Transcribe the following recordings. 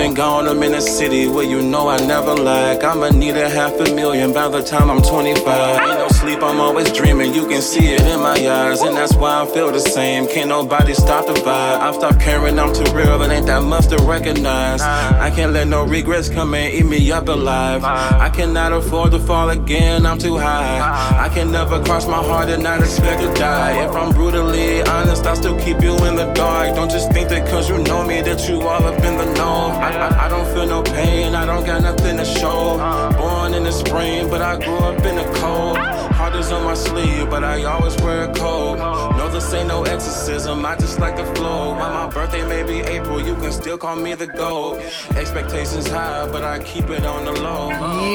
been gone, I'm in a city where you know I never lack. I'ma need a half a million by the time I'm 25. Sleep, I'm always dreaming, you can see it in my eyes. And that's why I feel the same, can't nobody stop the vibe. I've stopped caring, I'm too real, it ain't that much to recognize. I can't let no regrets come and eat me up alive. I cannot afford to fall again, I'm too high. I can never cross my heart and not expect to die. If I'm brutally honest, I still keep you in the dark. Don't just think that cause you know me that you all up in the know. I, I, I don't feel no pain, I don't got nothing to show. Born in the spring, but I grew up in the cold. Heart on my sleeve, but I always wear a coat. No, this ain't no exorcism, I just like the flow. While my birthday may be April, you can still call me the gold. Expectations high, but I keep it on the low.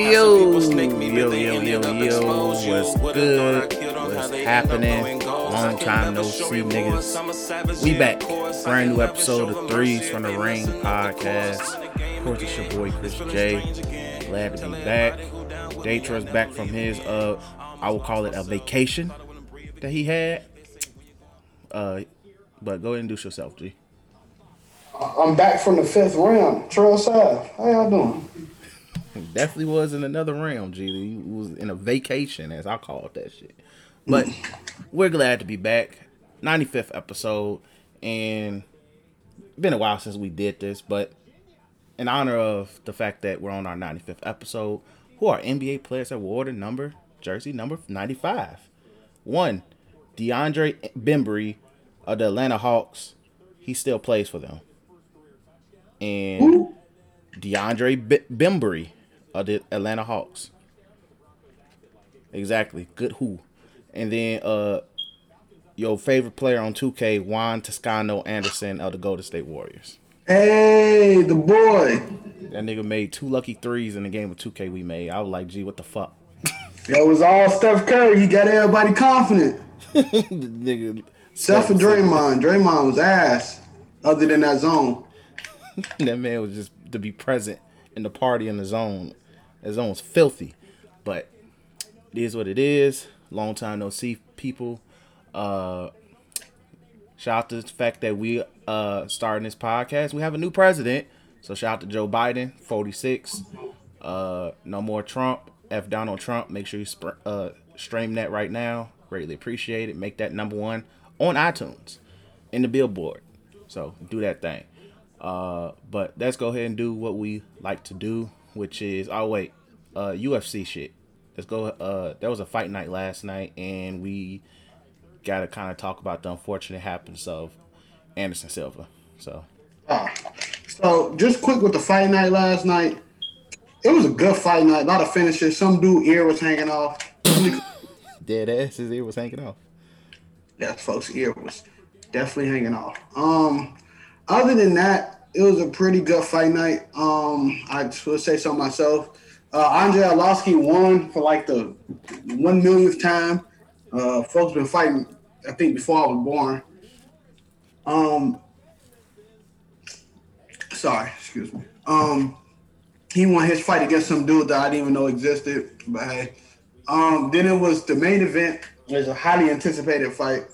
Yo, yo, yo, yo, yo, what's good? What's happening? Long time no see, niggas. We back. Brand new episode of Threes from the Ring podcast. Of course, it's your boy Chris J. Glad to be back. Daytra's back from his, uh, I will call it a vacation that he had. Uh, but go ahead and do yourself, G. I'm back from the fifth round. Trell Sav. How y'all doing? Definitely was in another realm, G. He was in a vacation, as I call it that shit. But we're glad to be back. 95th episode. And been a while since we did this, but in honor of the fact that we're on our 95th episode, who are NBA players that were awarded number jersey number 95? One, DeAndre Bembry of the Atlanta Hawks. He still plays for them. And DeAndre B- Bembry of the Atlanta Hawks. Exactly. Good who. And then uh your favorite player on 2K, Juan Toscano Anderson of the Golden State Warriors. Hey, the boy. That nigga made two lucky threes in the game of 2K we made. I was like, gee, what the fuck? It was all Steph Curry. He got everybody confident. nigga Steph and Draymond. Draymond was ass. Other than that zone. that man was just to be present in the party in the zone. Zone was filthy. But it is what it is. Long time no see people. Uh shout out to the fact that we uh starting this podcast. We have a new president. So shout out to Joe Biden, 46. Uh no more Trump. F Donald Trump. Make sure you sp- uh stream that right now. Greatly appreciate it. Make that number one on iTunes in the billboard. So do that thing. Uh, but let's go ahead and do what we like to do, which is oh wait, uh, UFC shit. Let's go. Uh, there was a fight night last night, and we got to kind of talk about the unfortunate happens of Anderson Silva. So Ah. So just quick with the fight night last night. It was a good fight night. A lot of finishes. Some dude ear was hanging off. dead ass his ear was hanging off. that folks' ear was definitely hanging off. Um, other than that, it was a pretty good fight night. Um, I will say so myself. Uh, Andrei Arlovsky won for like the one millionth time. Uh, folks been fighting, I think, before I was born. Um, sorry, excuse me. Um, he won his fight against some dude that I didn't even know existed. But hey, um, then it was the main event. It was a highly anticipated fight.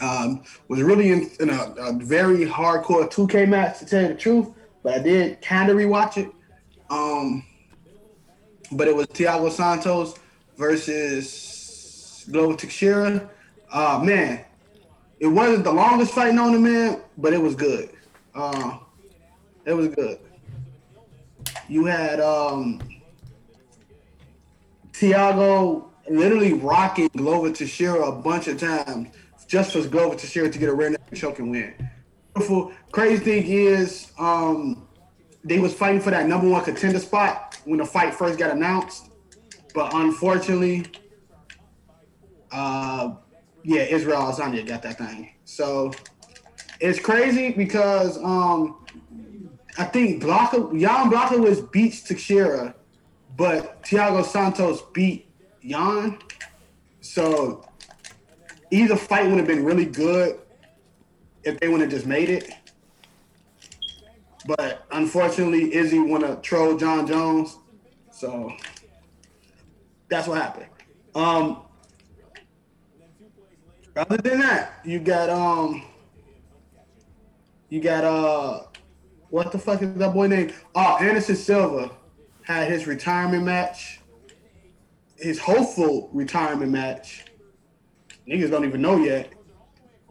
Um, was really in, in a, a very hardcore 2K match to tell you the truth, but I did kind of rewatch it. Um, but it was Thiago Santos versus Glover Teixeira. Uh, man, it wasn't the longest fight known to man, but it was good. Uh, it was good. You had um, Thiago literally rocking Glover Teixeira a bunch of times just for Glover Teixeira to get a rear neck choke and win. Beautiful. Crazy thing is, um, they was fighting for that number one contender spot when the fight first got announced, but unfortunately, uh, yeah, Israel Adesanya got that thing. So it's crazy because um, I think Blanca, Jan was beats Teixeira, but Thiago Santos beat Jan. So either fight would have been really good if they would have just made it. But unfortunately, Izzy want to troll Jon Jones. So that's what happened. Um, other than that, you got um, you got uh, what the fuck is that boy name? Oh, Anderson Silva had his retirement match, his hopeful retirement match. Niggas don't even know yet.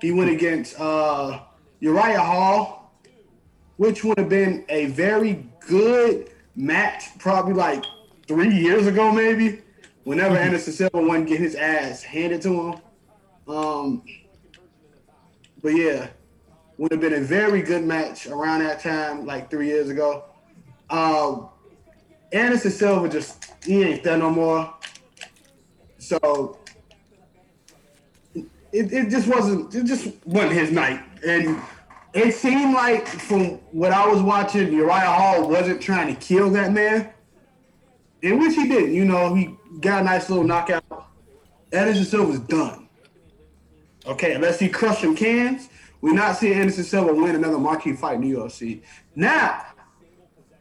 He went against uh, Uriah Hall, which would have been a very good match, probably like three years ago, maybe. Whenever mm-hmm. Anderson Silva wouldn't get his ass handed to him. Um, but yeah, would have been a very good match around that time, like three years ago. Um, Anderson Silva just he ain't there no more. So it, it just wasn't it just wasn't his night. And it seemed like from what I was watching, Uriah Hall wasn't trying to kill that man. In which he didn't. You know, he got a nice little knockout. Anderson Silva's done. Okay, unless he crushed some cans, we're not seeing Anderson Silva win another marquee fight in the UFC. Now,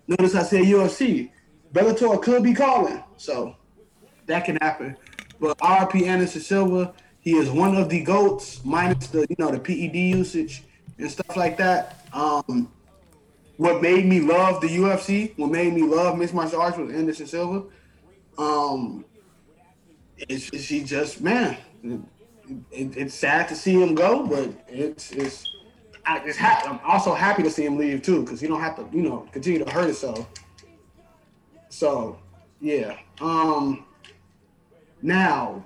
notice I said UFC. Bellator could be calling, so that can happen. But RP Anderson Silva, he is one of the goats, minus the you know the PED usage and stuff like that. Um, what made me love the UFC, what made me love mixed martial arts was Anderson Silva. Um, it's, it's he just man, it, it's sad to see him go, but it's it's it's ha- I'm also happy to see him leave too, because he don't have to, you know, continue to hurt himself. So, yeah. Um. Now,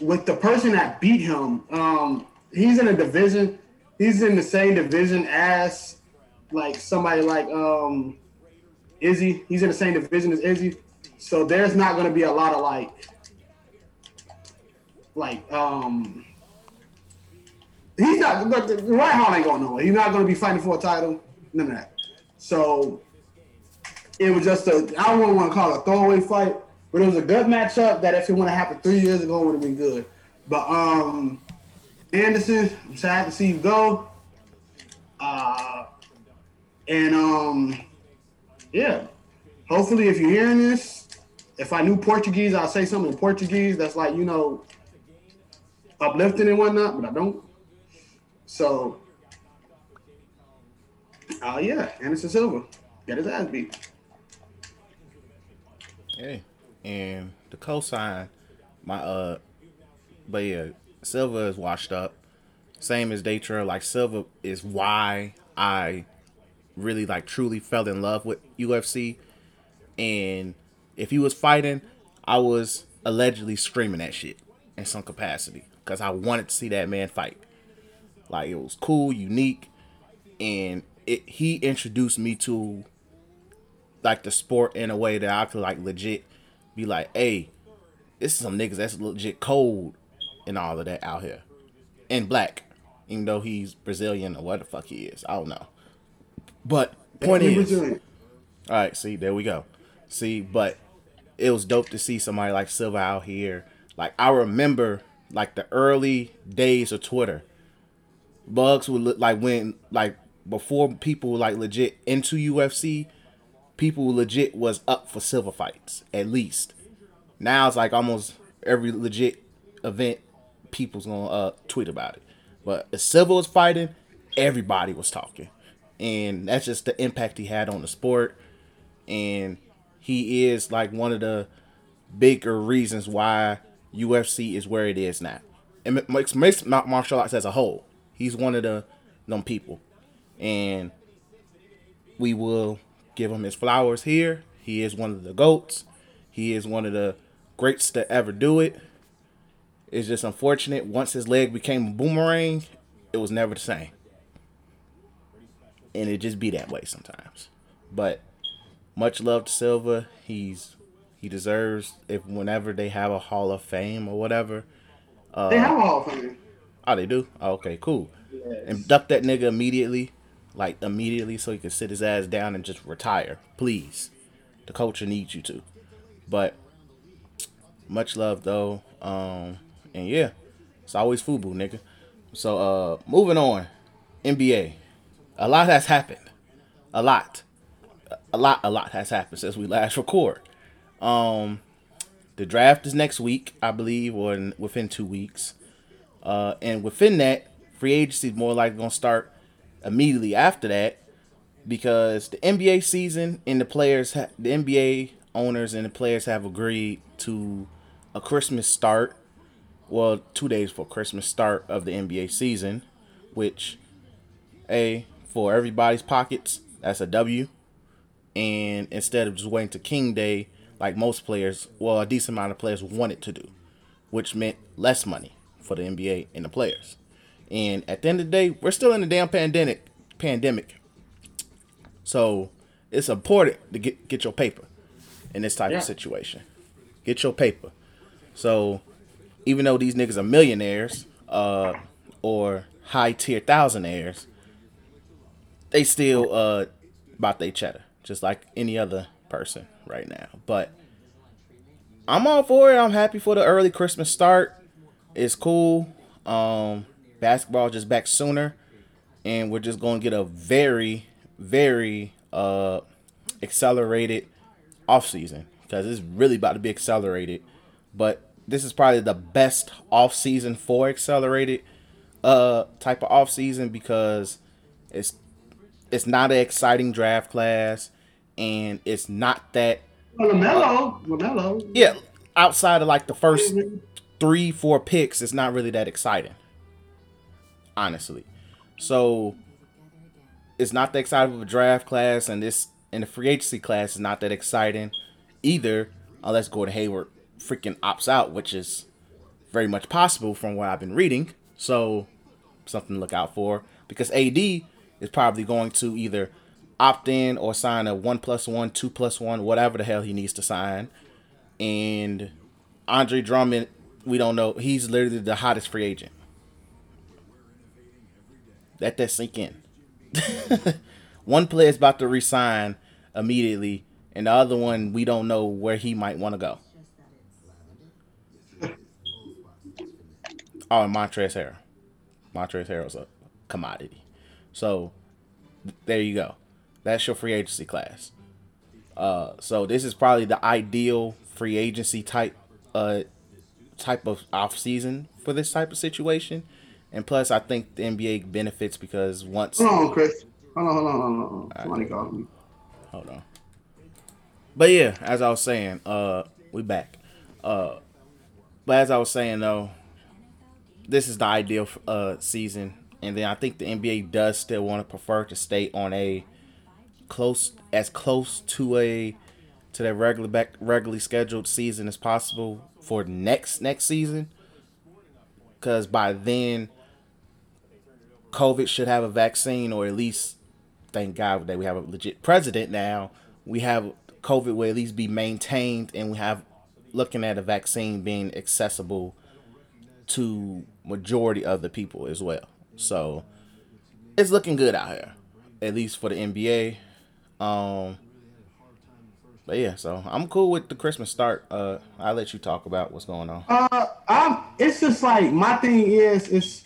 with the person that beat him, um, he's in a division. He's in the same division as like somebody like um Izzy. He's in the same division as Izzy. So there's not going to be a lot of like like um he's not but Uriah Hall ain't going nowhere. He's not going to be fighting for a title. None of that. So it was just a I don't want to call it a throwaway fight, but it was a good matchup that if it would have happened three years ago would have been good. But um Anderson, I'm sad to see you go. Uh and um yeah. Hopefully if you're hearing this, if I knew Portuguese, I'd say something in Portuguese that's like, you know, uplifting and whatnot, but I don't. So, uh, yeah, Anderson Silva got his ass beat. Hey, and the cosign, my uh, but yeah, Silva is washed up. Same as Daytra. Like Silva is why I really like truly fell in love with UFC. And if he was fighting, I was allegedly screaming that shit in some capacity because I wanted to see that man fight. Like it was cool, unique, and it he introduced me to like the sport in a way that I could like legit be like, hey, this is some niggas that's legit cold and all of that out here. And black. Even though he's Brazilian or what the fuck he is. I don't know. But point is Alright, see, there we go. See, but it was dope to see somebody like Silva out here. Like I remember like the early days of Twitter. Bugs would look like when like before people like legit into UFC, people legit was up for Silva fights at least. Now it's like almost every legit event, people's gonna uh, tweet about it. But if Silva was fighting, everybody was talking, and that's just the impact he had on the sport. And he is like one of the bigger reasons why UFC is where it is now. And makes mixed martial arts as a whole. He's one of the them people, and we will give him his flowers here. He is one of the goats. He is one of the greats to ever do it. It's just unfortunate. Once his leg became a boomerang, it was never the same. And it just be that way sometimes. But much love to Silva. He's he deserves if whenever they have a Hall of Fame or whatever. Uh, they have a Hall of Fame. Oh, they do. Oh, okay, cool. Yes. Induct that nigga immediately, like immediately, so he can sit his ass down and just retire, please. The culture needs you to. But much love though, um, and yeah, it's always FUBU, nigga. So uh, moving on, NBA. A lot has happened. A lot. A lot, a lot has happened since we last record. Um, the draft is next week, I believe, or in, within two weeks. Uh, and within that, free agency is more likely gonna start immediately after that because the NBA season and the players, ha- the NBA owners and the players have agreed to a Christmas start. Well, two days for Christmas start of the NBA season, which, a for everybody's pockets, that's a W. And instead of just waiting to King Day, like most players, well, a decent amount of players wanted to do, which meant less money for the NBA and the players. And at the end of the day, we're still in the damn pandemic. Pandemic. So it's important to get get your paper in this type Yeah. of situation. Get your paper. So even though these niggas are millionaires, uh, or high tier thousandaires, they still uh about they cheddar, just like any other person right now. But I'm all for it. I'm happy for the early Christmas start. It's cool. Um, basketball just back sooner, and we're just gonna get a very, very uh accelerated off season because it's really about to be accelerated. But this is probably the best off season for accelerated uh type of off season because it's it's not an exciting draft class and it's not that Well, LaMelo, LaMelo. yeah outside of like the first three four picks it's not really that exciting honestly so it's not that exciting of a draft class and this and the free agency class is not that exciting either unless Gordon Hayward freaking opts out which is very much possible from what I've been reading so something to look out for because AD is probably going to either opt in or sign a one plus one, two plus one, whatever the hell he needs to sign. And Andre Drummond, we don't know. He's literally the hottest free agent. Let that sink in. one player is about to resign immediately, and the other one we don't know where he might want to go. Oh, and Montrezl Harrell. Montrezl Harrell's a commodity. So there you go. That's your free agency class. Uh, so this is probably the ideal free agency type uh type of off season for this type of situation. And plus, I think the NBA benefits because once Hold on, Chris. Hold on, hold on, hold on. Hold on. Somebody called me. Hold on. But yeah, as I was saying, uh, we back. Uh, but as I was saying though, this is the ideal uh season, and then I think the NBA does still want to prefer to stay on a close as close to a to their regular back regularly scheduled season as possible for next next season, because by then, COVID should have a vaccine or at least thank God that we have a legit president now. We have COVID will at least be maintained, and we have looking at a vaccine being accessible to majority of the people as well. So it's looking good out here, at least for the NBA. Um, but yeah, so I'm cool with the Christmas start. Uh, I'll let you talk about what's going on. Uh, I'm. It's just like my thing is, it's,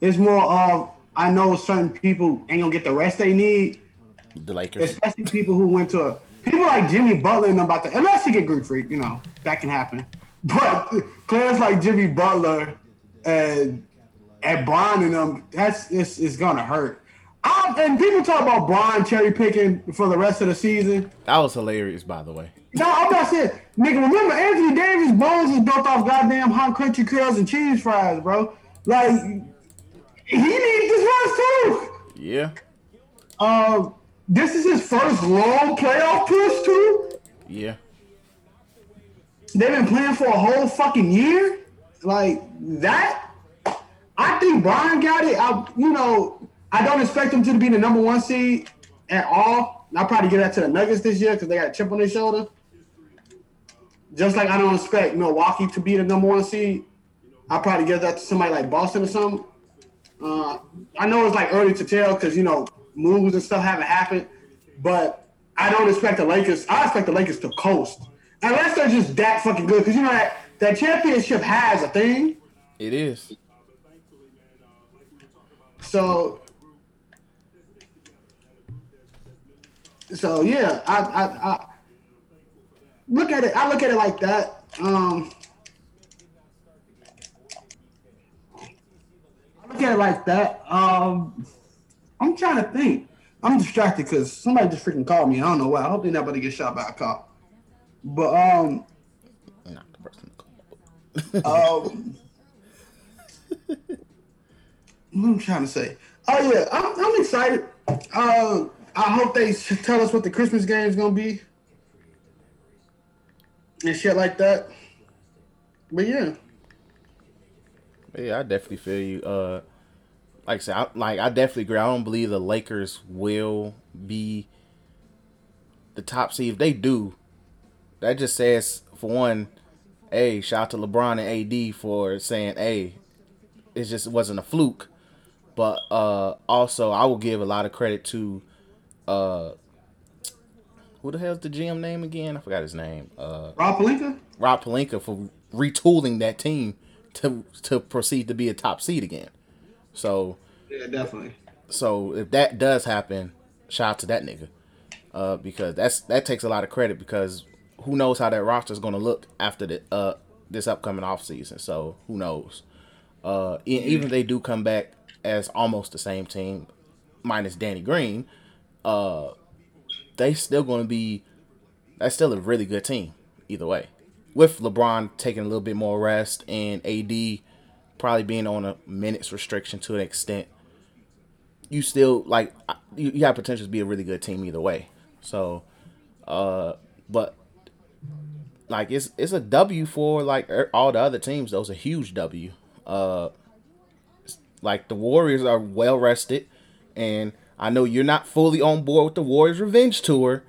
it's more of I know certain people ain't gonna get the rest they need, The Lakers. especially people who went to a, people like Jimmy Butler and about to unless you get Greek freak, you know that can happen. But players like Jimmy Butler and and Bron and them, that's it's, it's gonna hurt. Um, and people talk about Bron cherry picking for the rest of the season. That was hilarious, by the way. No, I'm not saying, nigga. Remember, Anthony Davis bones is built off goddamn hot country curls and cheese fries, bro. Like, he needs this rest too. Yeah, Um, this is his first long playoff push too. yeah. They've been playing for a whole fucking year. Like that, I think Bron got it. I, you know, I don't expect them to be the number one seed at all. I'll probably give that to the Nuggets this year because they got a chip on their shoulder. Just like I don't expect Milwaukee to be the number one seed. I'll probably give that to somebody like Boston or something. Uh, I know it's like early to tell because you know moves and stuff haven't happened, but I don't expect the Lakers. I expect the Lakers to coast unless they're just that fucking good. Because you know that that championship has a thing. It is. So, so yeah, I, I, I look at it. I look at it like that. Um, I look at it like that. Um, I'm trying to think. I'm distracted because somebody just freaking called me. I don't know why. I hope they're not about to get shot by a cop. But um, Not the person. um, what I'm trying to say. Oh yeah, I'm, I'm excited. Uh, I hope they tell us what the Christmas game is gonna be and shit like that. But yeah, Yeah, I definitely feel you. Uh, like I said, I, like I definitely agree. I don't believe the Lakers will be the top seed. If they do, that just says for one, hey, shout out to LeBron and AD for saying, hey, it just wasn't a fluke. But uh, also, I will give a lot of credit to uh, who the hell's the GM name again? I forgot his name. Uh, Rob Pelinka. Rob Pelinka for retooling that team to to proceed to be a top seed again. So Yeah, definitely. so if that does happen, shout out to that nigga. Uh, because that's that takes a lot of credit because who knows how that roster is going to look after the uh this upcoming off season. So who knows? Uh, even if they do come back as almost the same team, minus Danny Green, uh, they still going to be that's still a really good team either way. With LeBron taking a little bit more rest and AD probably being on a minutes restriction to an extent, you still like you, you have potential to be a really good team either way. So, uh, but like it's it's a W for like er- all the other teams. It's a huge W. Uh, like the Warriors are well rested, and I know you're not fully on board with the Warriors Revenge Tour.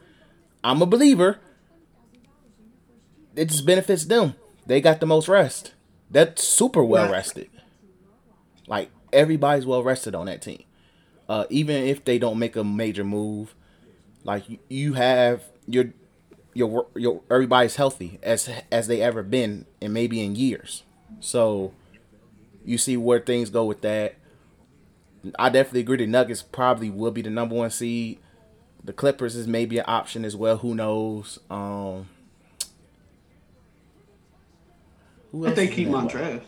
I'm a believer. It just benefits them. They got the most rest. That's super well rested. Like everybody's well rested on that team. Uh, even if they don't make a major move, like you, you have your your your everybody's healthy as as they ever been and maybe in years. So you see where things go with that. I definitely agree. The Nuggets probably will be the number one seed. The Clippers is maybe an option as well. Who knows? Um, who else they keep? Montrez.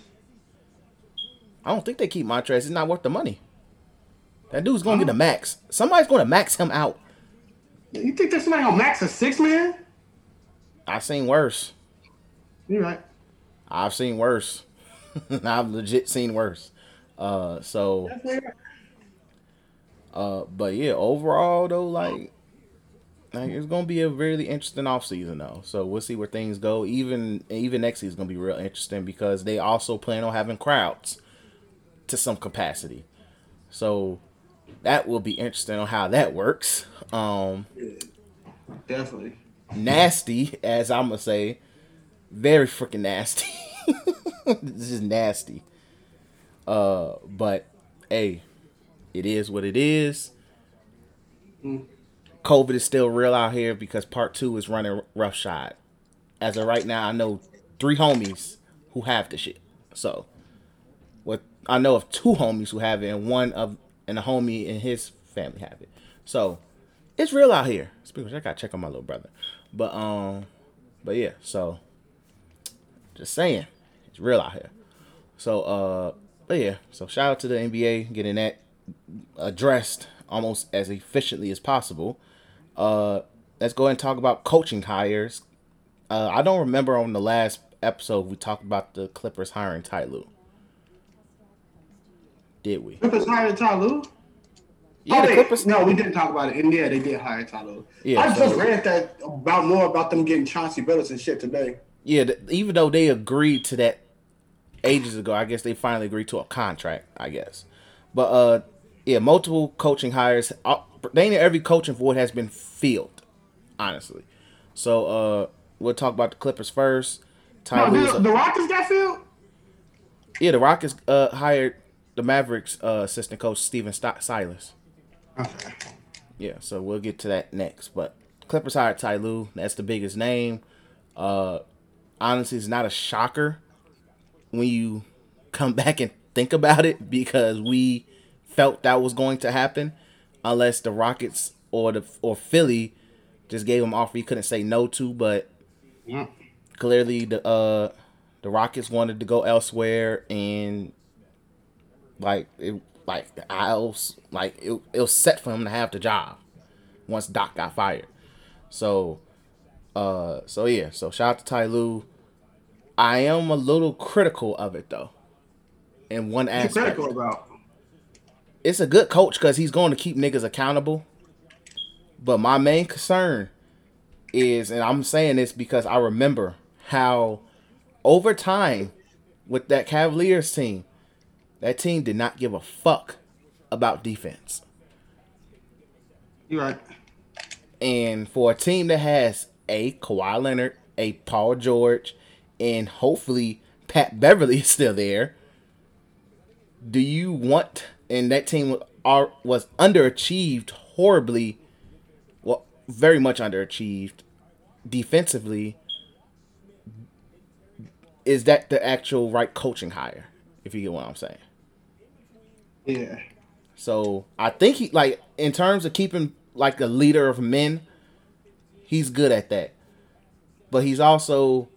I don't think they keep Montrez. It's not worth the money. That dude's gonna get a max. Somebody's gonna max him out. You think there's somebody on max a six man? I've seen worse. You're right. I've seen worse. I've legit seen worse. Uh, so. Uh, but yeah, overall though, like, like it's gonna be a really interesting off season though. So we'll see where things go. Even even next season's gonna be real interesting because they also plan on having crowds to some capacity. So that will be interesting on how that works. Um, Definitely. nasty, as I'm gonna say, very freaking nasty. this is nasty. Uh, but hey, it is what it is. COVID is still real out here because part two is running roughshod. As of right now, I know three homies who have the shit. So, what I know of two homies who have it, and one of and a homie and his family have it. So, it's real out here. Speaking of I gotta check on my little brother. But um, but yeah. So, just saying, it's real out here. So uh, but yeah. So shout out to the NBA getting that addressed almost as efficiently as possible. Uh, let's go ahead and talk about coaching hires. Uh, I don't remember on the last episode we talked about the Clippers hiring Ty Lue. Did we? Clippers hired Ty Lue? Yeah, oh, the Clippers. No, we didn't talk about it. And yeah, they did hire Ty Lue. Yeah, I so- just read that about more about them getting Chauncey Billups and shit today. Yeah, th- even though they agreed to that ages ago, I guess they finally agreed to a contract. I guess, but uh, yeah, multiple coaching hires. They ain't every coaching void has been filled, honestly. So uh, we'll talk about the Clippers first. Ty No, the, the Rockets got filled? yeah, the Rockets uh hired the Mavericks uh, assistant coach Steven St- Silas. Okay. Yeah, so we'll get to that next. But Clippers hired Ty Lue. That's the biggest name. Uh, honestly, it's not a shocker when you come back and think about it because we felt that was going to happen, unless the Rockets or the or Philly just gave him offer he couldn't say no to. But Yeah. clearly, the uh the Rockets wanted to go elsewhere, and like it like I was like it, it was set for him to have the job once Doc got fired. So, uh, so yeah, so shout out to Ty Lue. I am a little critical of it though. In one aspect, critical about? It's a good coach because he's going to keep niggas accountable. But my main concern is, and I'm saying this because I remember how over time with that Cavaliers team, that team did not give a fuck about defense. You're right. And for a team that has a Kawhi Leonard, a Paul George, and hopefully Pat Beverley is still there, do you want and that team are was underachieved horribly, well, very much underachieved defensively. Is that the actual right coaching hire? If you get what I'm saying. Yeah. So I think he like in terms of keeping like a leader of men, he's good at that. But he's also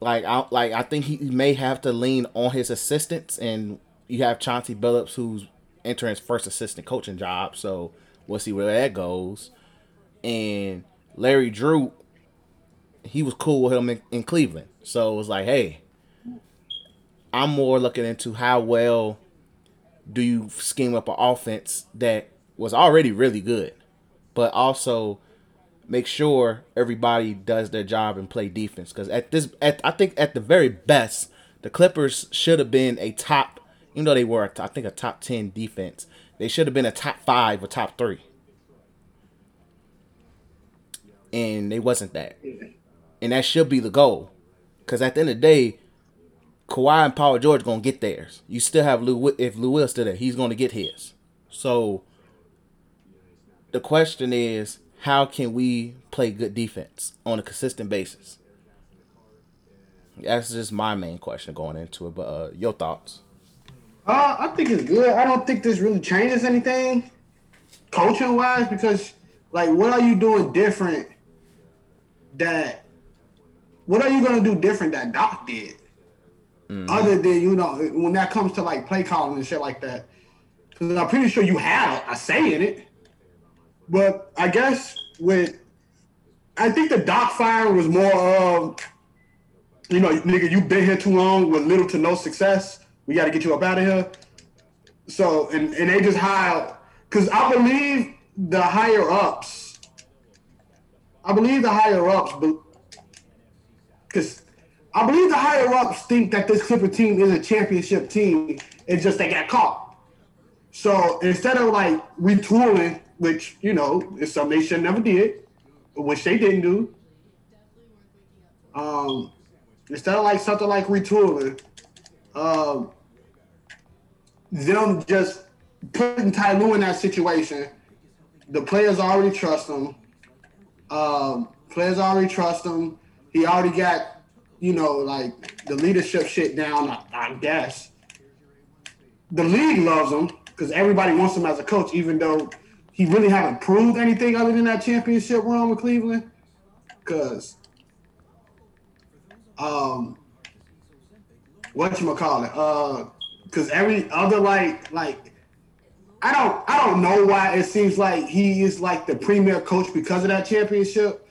like I like I think he may have to lean on his assistants and you have Chauncey Billups who's entering his first assistant coaching job, so we'll see where that goes. And Larry Drew, he was cool with him in, in Cleveland. So it was like, hey, I'm more looking into how well do you scheme up an offense that was already really good, but also make sure everybody does their job and play defense. Because at this, at I think at the very best, the Clippers should have been a top, even though they were, I think, a top ten defense. They should have been a top five or top three, and they wasn't that. And that should be the goal, because at the end of the day, Kawhi and Paul George gonna get theirs. You still have Lou. If Lou Will still there, he's gonna get his. So the question is, how can we play good defense on a consistent basis? That's just my main question going into it. But uh, your thoughts? Uh, I think it's good. I don't think this really changes anything coaching wise because, like, what are you doing different that? What are you gonna do different that Doc did? Other than you know, when that comes to like play calling and shit like that, because I'm pretty sure you had a say in it. But I guess with, I think the Doc fire was more of, you know, nigga, you been here too long with little to no success. We got to get you up out of here. So and and they just hired because I believe the higher ups. I believe the higher ups, because I believe the higher ups think that this Clipper team is a championship team. It's just they got caught. So instead of like retooling, which you know is something they should never did, which they didn't do. Um, instead of like something like retooling, um, them just putting Ty Lue in that situation, the players already trust him. Um, players already trust him. He already got, you know, like the leadership shit down. I, I guess the league loves him because everybody wants him as a coach, even though he really haven't proved anything other than that championship run with Cleveland. Because, um, what you call it? Uh, because every other like like I don't I don't know why it seems like he is like the premier coach because of that championship.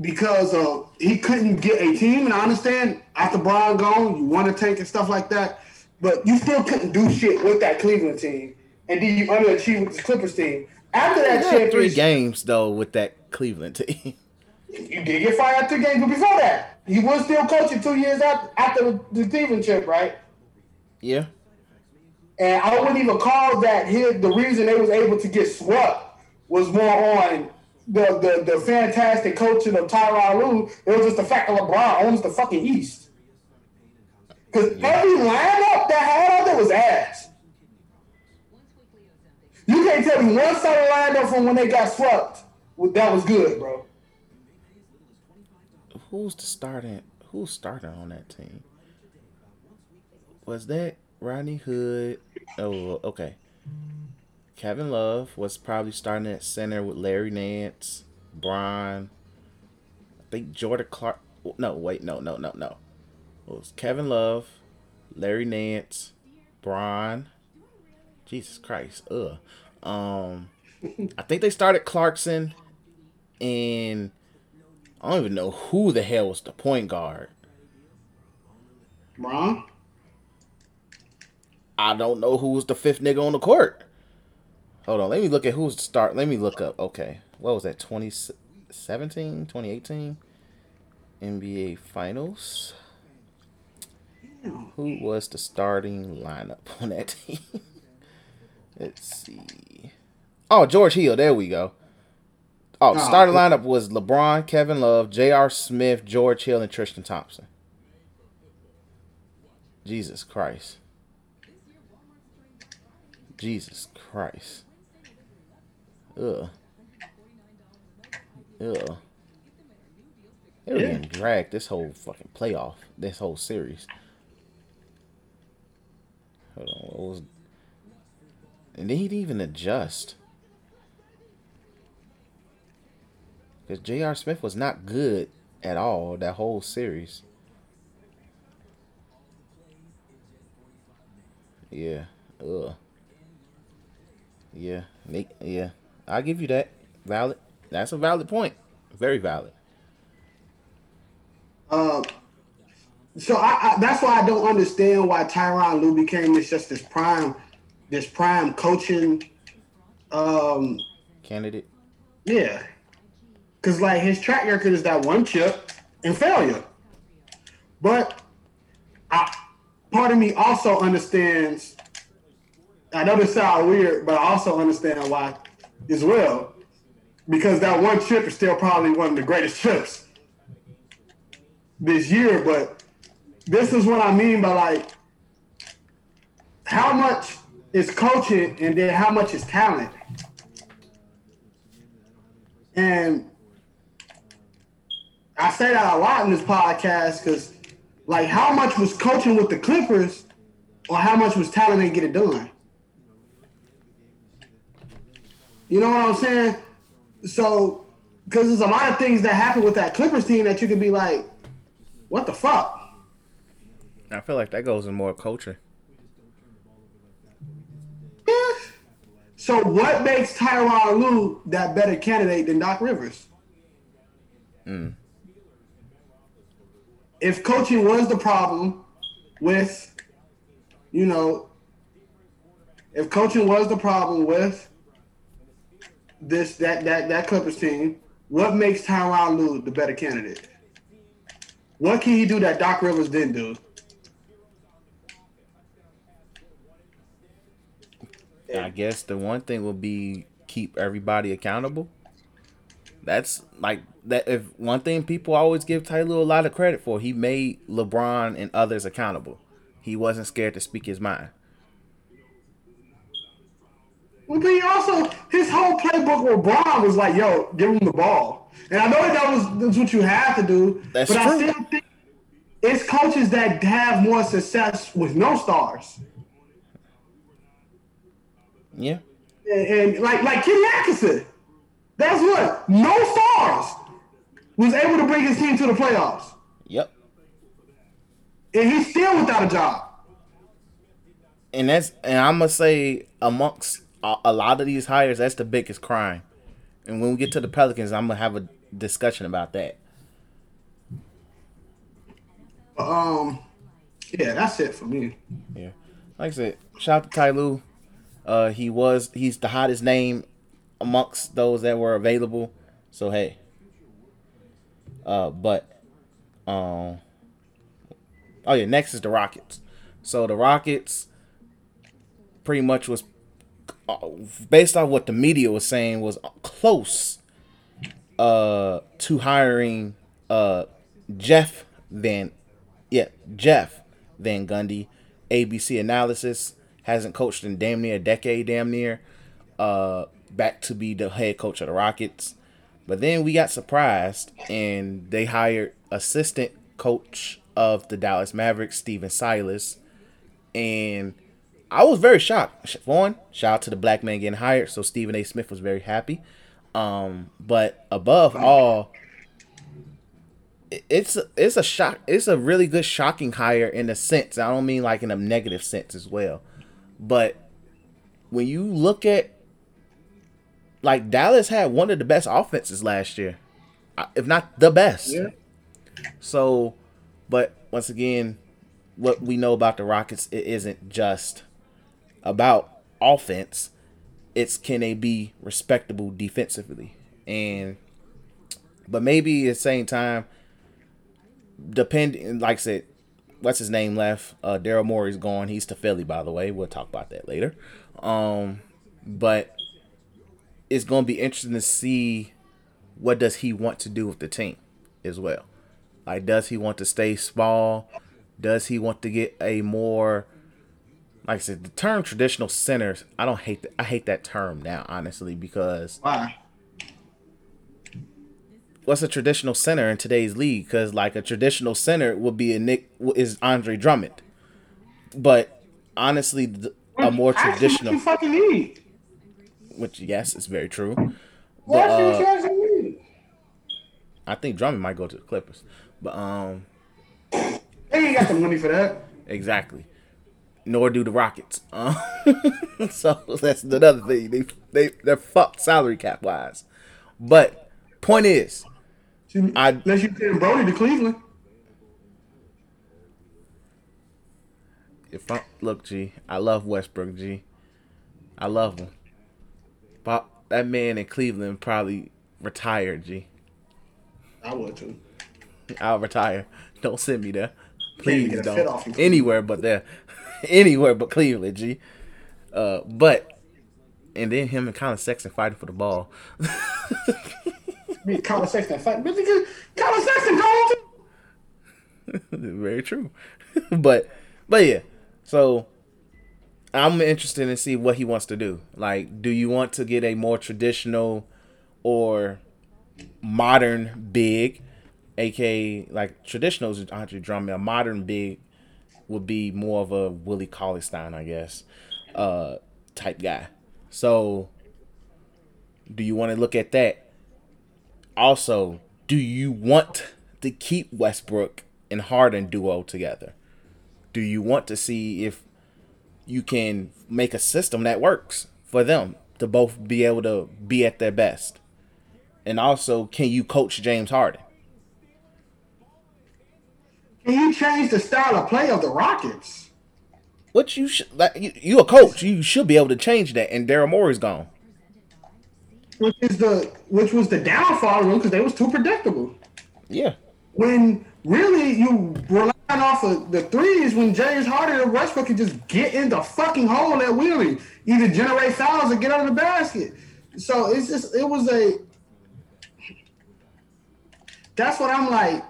Because uh, he couldn't get a team, and I understand after Bron gone, you want to tank and stuff like that, but you still couldn't do shit with that Cleveland team, and then you underachieved with the Clippers team. After that had three games though with that Cleveland team. you did get fired after games, but before that, he was still coaching two years after, after the Cleveland trip, right? Yeah. And I wouldn't even call that his, the reason they was able to get swept was more on the, the, the fantastic coaching of Tyronn Lue. It was just the fact that LeBron owns the fucking East. Because every lineup that had out there was ass. You can't tell me one starting lineup from when they got swept that was good, bro. Who's the starting? Who's starting on that team? Was that Rodney Hood? Oh, okay. Kevin Love was probably starting at center with Larry Nance, Brian. I think Jordan Clark. No, wait, no, no, no, no. It was Kevin Love, Larry Nance, LeBron. Jesus Christ. Ugh. Um, I think they started Clarkson, and I don't even know who the hell was the point guard. Bron? I don't know who was the fifth nigga on the court. Hold on, let me look at who's the start. Let me look up. Okay, what was that? 2017, 2018 NBA Finals. Who was the starting lineup on that team? Let's see. Oh, George Hill. There we go. Oh, Oh, starting lineup was LeBron, Kevin Love, J.R. Smith, George Hill, and Tristan Thompson. Jesus Christ. Jesus Christ. Ugh. Ugh. They were Yeah. getting dragged this whole fucking playoff, this whole series. Hold on, what was? And they didn't even adjust. Because J.R. Smith was not good at all that whole series. Yeah. Ugh. Yeah. Make, yeah. I'll give you that. Valid. That's a valid point. Very valid. Uh, so I, I that's why I don't understand why Tyronn Lue became this just this prime, this prime coaching. Um, Candidate. yeah, because like his track record is that one chip and failure. But I, part of me also understands. I know this sounds weird, but I also understand why as well, because that one trip is still probably one of the greatest trips this year. But this is what I mean by like how much is coaching and then how much is talent. And I say that a lot in this podcast because, like, how much was coaching with the Clippers, or how much was talent and get it done? You know what I'm saying? So, because there's a lot of things that happen with that Clippers team that you could be like, what the fuck? I feel like that goes in more culture. Yeah. So, what makes Tyronn Lue that better candidate than Doc Rivers? Hmm. If coaching was the problem with, you know, if coaching was the problem with this that that that Clippers team, what makes Tyronn Lue the better candidate? What can he do that Doc Rivers didn't do? I guess the one thing will be keep everybody accountable. That's like that. If one thing people always give Ty Lue a lot of credit for, he made LeBron and others accountable. He wasn't scared to speak his mind. Well, but he also his whole playbook with Bron was like, "Yo, give him the ball." And I know that, that was that's what you have to do. That's but I true. still think it's coaches that have more success with no stars. Yeah, And, and like like Kenny Atkinson, that's what no stars was able to bring his team to the playoffs, yep. and he's still without a job. And that's and I'm gonna say amongst a, a lot of these hires, that's the biggest crime. And when we get to the Pelicans, I'm gonna have a discussion about that. Um, yeah, that's it for me. Yeah. Like I said, shout out to Ty Lue. Uh, he was he's the hottest name amongst those that were available. So hey. Uh, but um. Oh yeah, next is the Rockets. So the Rockets pretty much was based on what the media was saying was close uh to hiring uh Jeff Van yeah, Jeff Van Gundy, ABC analysis, hasn't coached in damn near a decade, damn near. Uh, back to be the head coach of the Rockets. But then we got surprised and they hired assistant coach of the Dallas Mavericks, Stephen Silas. And I was very shocked. Sh- One, shout out to the black man getting hired. So Stephen A. Smith was very happy. Um, but above all, it's a, it's a shock. It's a really good shocking hire in a sense. I don't mean like in a negative sense as well. But when you look at like Dallas had one of the best offenses last year, if not the best. Yeah. So, but once again, what we know about the Rockets, it isn't just about offense. It's can they be respectable defensively, and but maybe at the same time, depending, like I said, what's his name left? Uh, Daryl Morey's gone. He's to Philly, by the way. We'll talk about that later. Um, but it's gonna be interesting to see what does he want to do with the team as well. Like, does he want to stay small? Does he want to get a more like I said, the term traditional centers, I don't hate that. I hate that term now, honestly, because Why? what's a traditional center in today's league? Because like a traditional center would be a Nick is Andre Drummond, but honestly, a more traditional, fucking need. which yes, it's very true. But, uh? I think Drummond might go to the Clippers, but um, They ain't got the money for that. exactly. Nor do the Rockets. Um, so that's another thing. They they they're fucked salary cap wise. But point is, See, I- Unless you send Brodie to Cleveland. if I look, G, I love Westbrook, G. I love him. But that man in Cleveland probably retired, G. I would too. I'll retire. Don't send me there. Please get a fit off don't. Anywhere but there. Anywhere but Cleveland, G. Uh, but and then him and Collin Sexton fighting for the ball. Me, Collin Sexton fight. But Collin Sexton too. Very true. but but yeah. So I'm interested in see what he wants to do. Like, do you want to get a more traditional or modern big, aka like traditional is Andre Drummond. A modern big would be more of a Willie Cauley Stein, I guess, uh, type guy. So, do you want to look at that? Also, do you want to keep Westbrook and Harden duo together? Do you want to see if you can make a system that works for them to both be able to be at their best? And also, can you coach James Harden? Can you change the style of play of the Rockets? What you should like, you, you a coach, you should be able to change that. And Daryl Morey's gone. Which is the which was the downfall of them because they was too predictable. Yeah, When really you relying off of the threes when James Harden and Westbrook could just get in the fucking hole at Wheeling, either generate fouls or get out of the basket. So it's just it was a. That's what I'm like.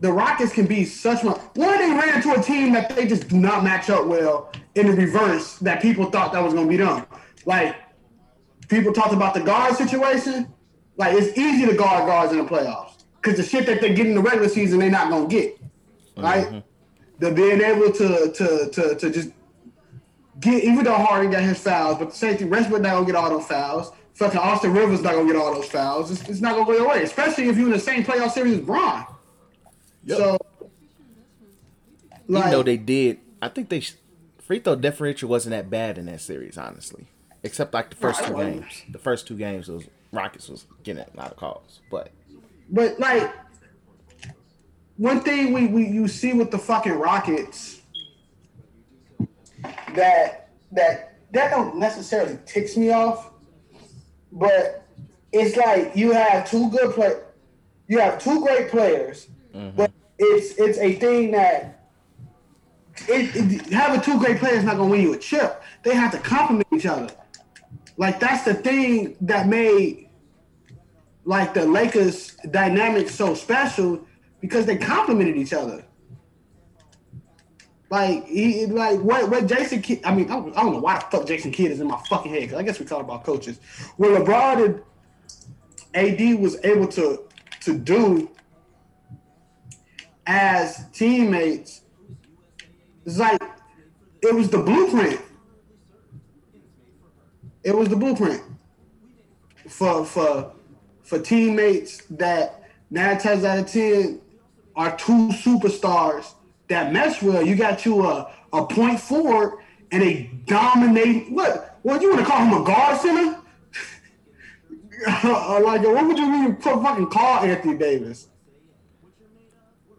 The Rockets can be such much. One, they ran into a team that they just do not match up well in the reverse that people thought that was going to be done. Like, people talked about the guard situation. Like, it's easy to guard guards in the playoffs because the shit that they get in the regular season, they're not going to get. Right? Mm-hmm. The being able to, to, to, to just get, even though Harden got his fouls, but the same thing, Westbrook not going to get all those fouls. Fucking Austin Rivers not going to get all those fouls. It's, it's not going to go your way, especially if you're in the same playoff series as Bron. So, even though they did, I think they free throw differential wasn't that bad in that series, honestly. Except like the first Right, two games. The first two games was Rockets was getting a lot of calls, but But like one thing we, we you see with the fucking Rockets that that that don't necessarily ticks me off, but it's like you have two good play, you have two great players, but it's it's a thing that it, it, having two great players not gonna win you a chip. They have to complement each other. Like that's the thing that made like the Lakers dynamic so special because they complemented each other. Like he like what what Jason Kidd, I mean I don't, I don't know why the fuck Jason Kidd is in my fucking head because I guess we talk about coaches. What LeBron and AD was able to to do as teammates, it's like it was the blueprint. It was the blueprint for for for teammates that nine times out of ten are two superstars that mesh well. You got you a, a point forward and they dominate. What? What you want to call him a guard center? like, what would you even fucking call Anthony Davis?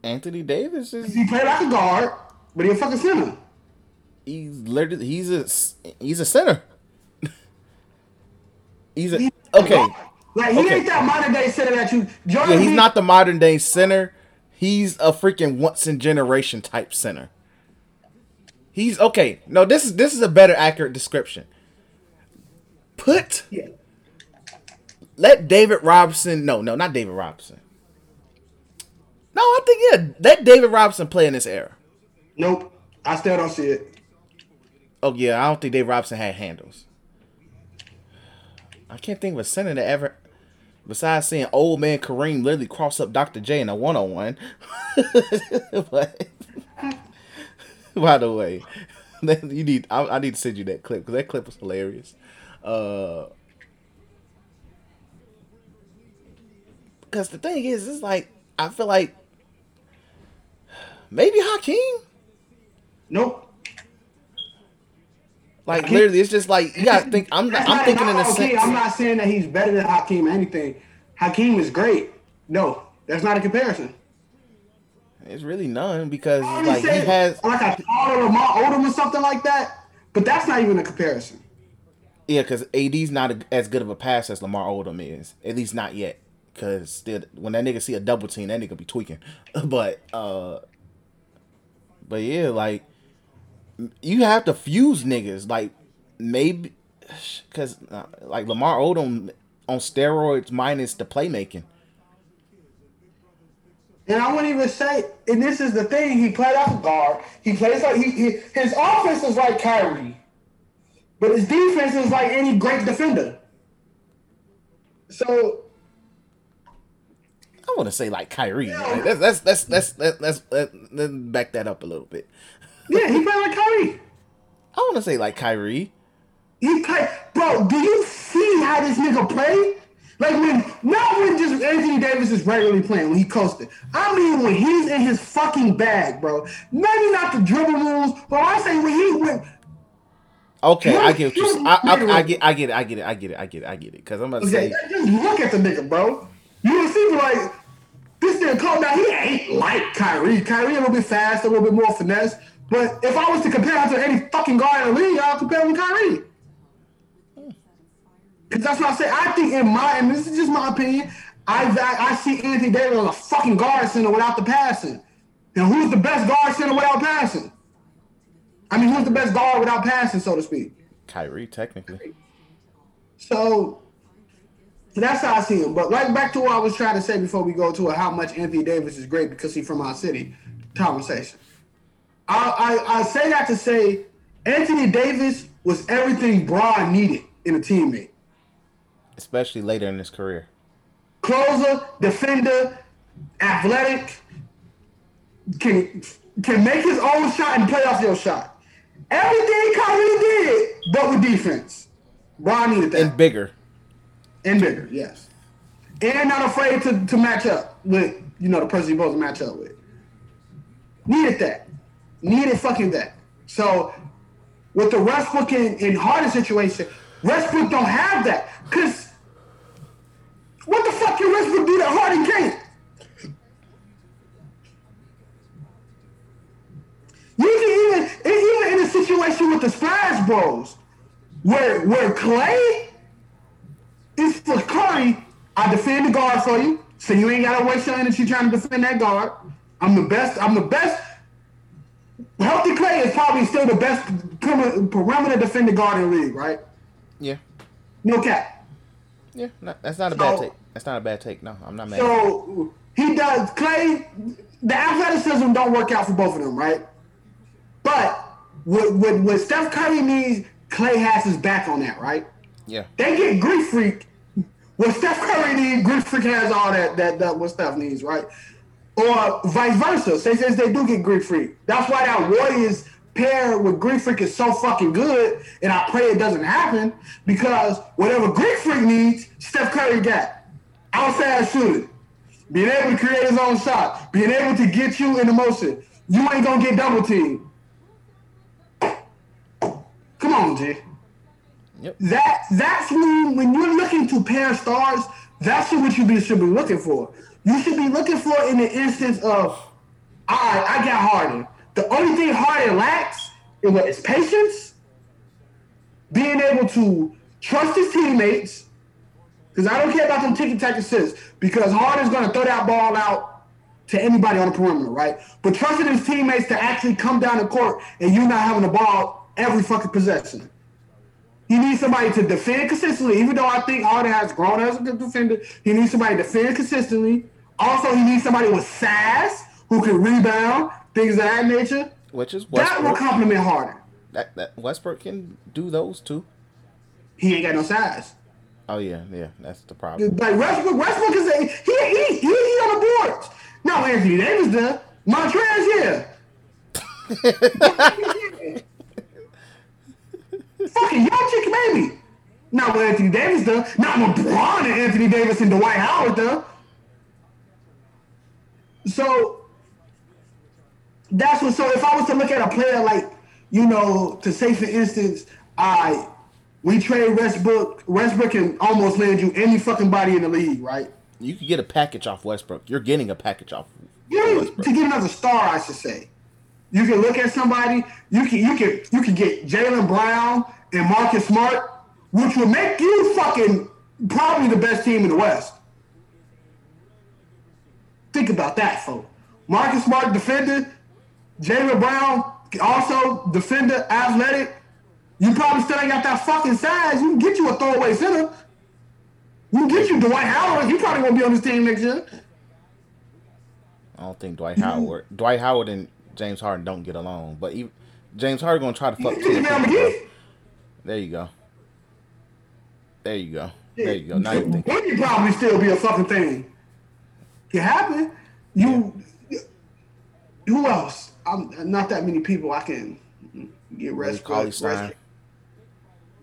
Anthony Davis is He played like a guard, but he a fucking center. he's literally he's a he's a center. he's a He- okay. Like he Okay. ain't that modern day center that you. Jordan Yeah, he's Reed- not the modern day center. He's a freaking once in generation type center. He's okay. No, this is this is a better accurate description. Put Yeah. let David Robinson. No, no, not David Robinson. No, I think yeah, let David Robinson play in this era. Nope. I still don't see it. Oh yeah, I don't think David Robinson had handles. I can't think of a center that ever, besides seeing old man Kareem literally cross up Dr. J in a one on one. By the way, you need I, I need to send you that clip because that clip was hilarious. Uh, because the thing is, it's like I feel like maybe Hakeem. Nope. Like Hakeem- literally, it's just like you gotta think. I'm I'm thinking in a Hakeem. sense. I'm not saying that he's better than Hakeem or anything. Hakeem is great. No, that's not a comparison. It's really none because like he said, has like a taller Lamar Odom or something like that, but that's not even a comparison. yeah, because AD's not a, as good of a pass as Lamar Odom is. At least not yet. Because still, when that nigga see a double team, that nigga be tweaking. but uh, but yeah, like you have to fuse niggas. Like maybe because uh, like Lamar Odom on steroids minus the playmaking. And I wouldn't even say, and this is the thing, he played off guard. He plays like he, he his offense is like Kyrie, but his defense is like any great defender. So I want to say like Kyrie. Like, that's that's that's that's that's, that's, let's back that up a little bit. yeah, he played like Kyrie. I want to say like Kyrie. He played, bro. Do you see how this nigga play? Like when not when just Anthony Davis is regularly playing when he coasted. I mean when he's in his fucking bag, bro. Maybe not the dribble moves, but I say when he went. Okay, I get what you. I, I, I get. I get it. I get it. I get it. I get it. I get it. Because I'm about to Okay, say. just look at the nigga, bro. You don't see like this nigga Cole now. He ain't like Kyrie. Kyrie a little bit fast, a little bit more finesse. But if I was to compare him to any fucking guard in the league, I'll compare him to Kyrie. Cause that's what I say. I think in my and this is just my opinion. I I, I see Anthony Davis as a fucking guard center without the passing. And who's the best guard center without passing? I mean, who's the best guard without passing, so to speak? Kyrie, technically. So that's how I see him. But right back to what I was trying to say before we go to it, how much Anthony Davis is great because he's from our city conversation. I, I, I say that to say Anthony Davis was everything Bron needed in a teammate. Especially later in his career. Closer, defender, athletic, can can make his own shot and play off your shot. Everything Kyrie did, but with defense. Bron needed that. And bigger. And bigger, yes. And not afraid to, to match up with, you know, the person you're supposed to match up with. Needed that. Needed fucking that. So with the Westbrook and, and Harden situation, Westbrook don't have that. Cause what the fuck can Westbrook do that Harden can't? You can even even in a situation with the Splash Bros, where where Clay is for Curry, I defend the guard for you, so you ain't gotta waste your energy trying to defend that guard. I'm the best. I'm the best. Healthy Clay is probably still the best perimeter defender guard in the league, right? Yeah. No cap. Yeah. Not, that's not a bad take. That's not a bad take. No, I'm not mad. So he does Clay. The athleticism don't work out for both of them, right? But what what, what Steph Curry needs, Clay has his back on that, right? Yeah. They get Greek Freak. What Steph Curry needs, Greek Freak has all that that, that what Steph needs, right? Or vice versa. Say since they do get Greek Freak. That's why that Warriors pair with Greek Freak is so fucking good, and I pray it doesn't happen because whatever Greek Freak needs, Steph Curry got. Outside shooting, being able to create his own shot, being able to get you in the motion. You ain't gonna get double teamed. Come on, G. That that's when when you're looking to pair stars, that's what you should be looking for. You should be looking for in the instance of, all right, I got Harden. The only thing Harden lacks is what is patience, being able to trust his teammates. Because I don't care about them ticky tack assists. Because Harden's going to throw that ball out to anybody on the perimeter, right? But trusting his teammates to actually come down the court and you not having the ball every fucking possession. He needs somebody to defend consistently, even though I think Harden has grown as a good defender. He needs somebody to defend consistently. Also, he needs somebody with size who can rebound, things of that nature. Which is what? That will Westbrook. complement Harden. That, that Westbrook can do those too. He ain't got no size. Oh yeah, yeah, that's the problem. Like Westbrook, Westbrook is a he he he, he on the boards. No, Anthony Davis there. Montrez here. Chick baby. Not what Anthony Davis there. Not what LeBron and Anthony Davis and Dwight Howard there. So that's what. So if I was to look at a player like, you know, to say for instance, I we trade Westbrook. Westbrook can almost land you any fucking body in the league, right? You could get a package off Westbrook. You're getting a package off. You to get another star, I should say. You can look at somebody. You can you can you can get Jaylen Brown and Marcus Smart, which will make you fucking probably the best team in the West. Think about that, folks. Marcus Smart, defender. Jaylen Brown, also defender, athletic. You probably still ain't got that fucking size. You can get you a throwaway center. You can get you Dwight Howard. He probably won't be on this team next year. I don't think Dwight Howard, Dwight Howard and James Harden don't get along. But even, James Harden gonna try to fuck. You two There you go. There you go. There you go. Now you think. Would probably still be a fucking thing? It happened. You. Who else? I'm not that many people I can get rest. Cauley rest-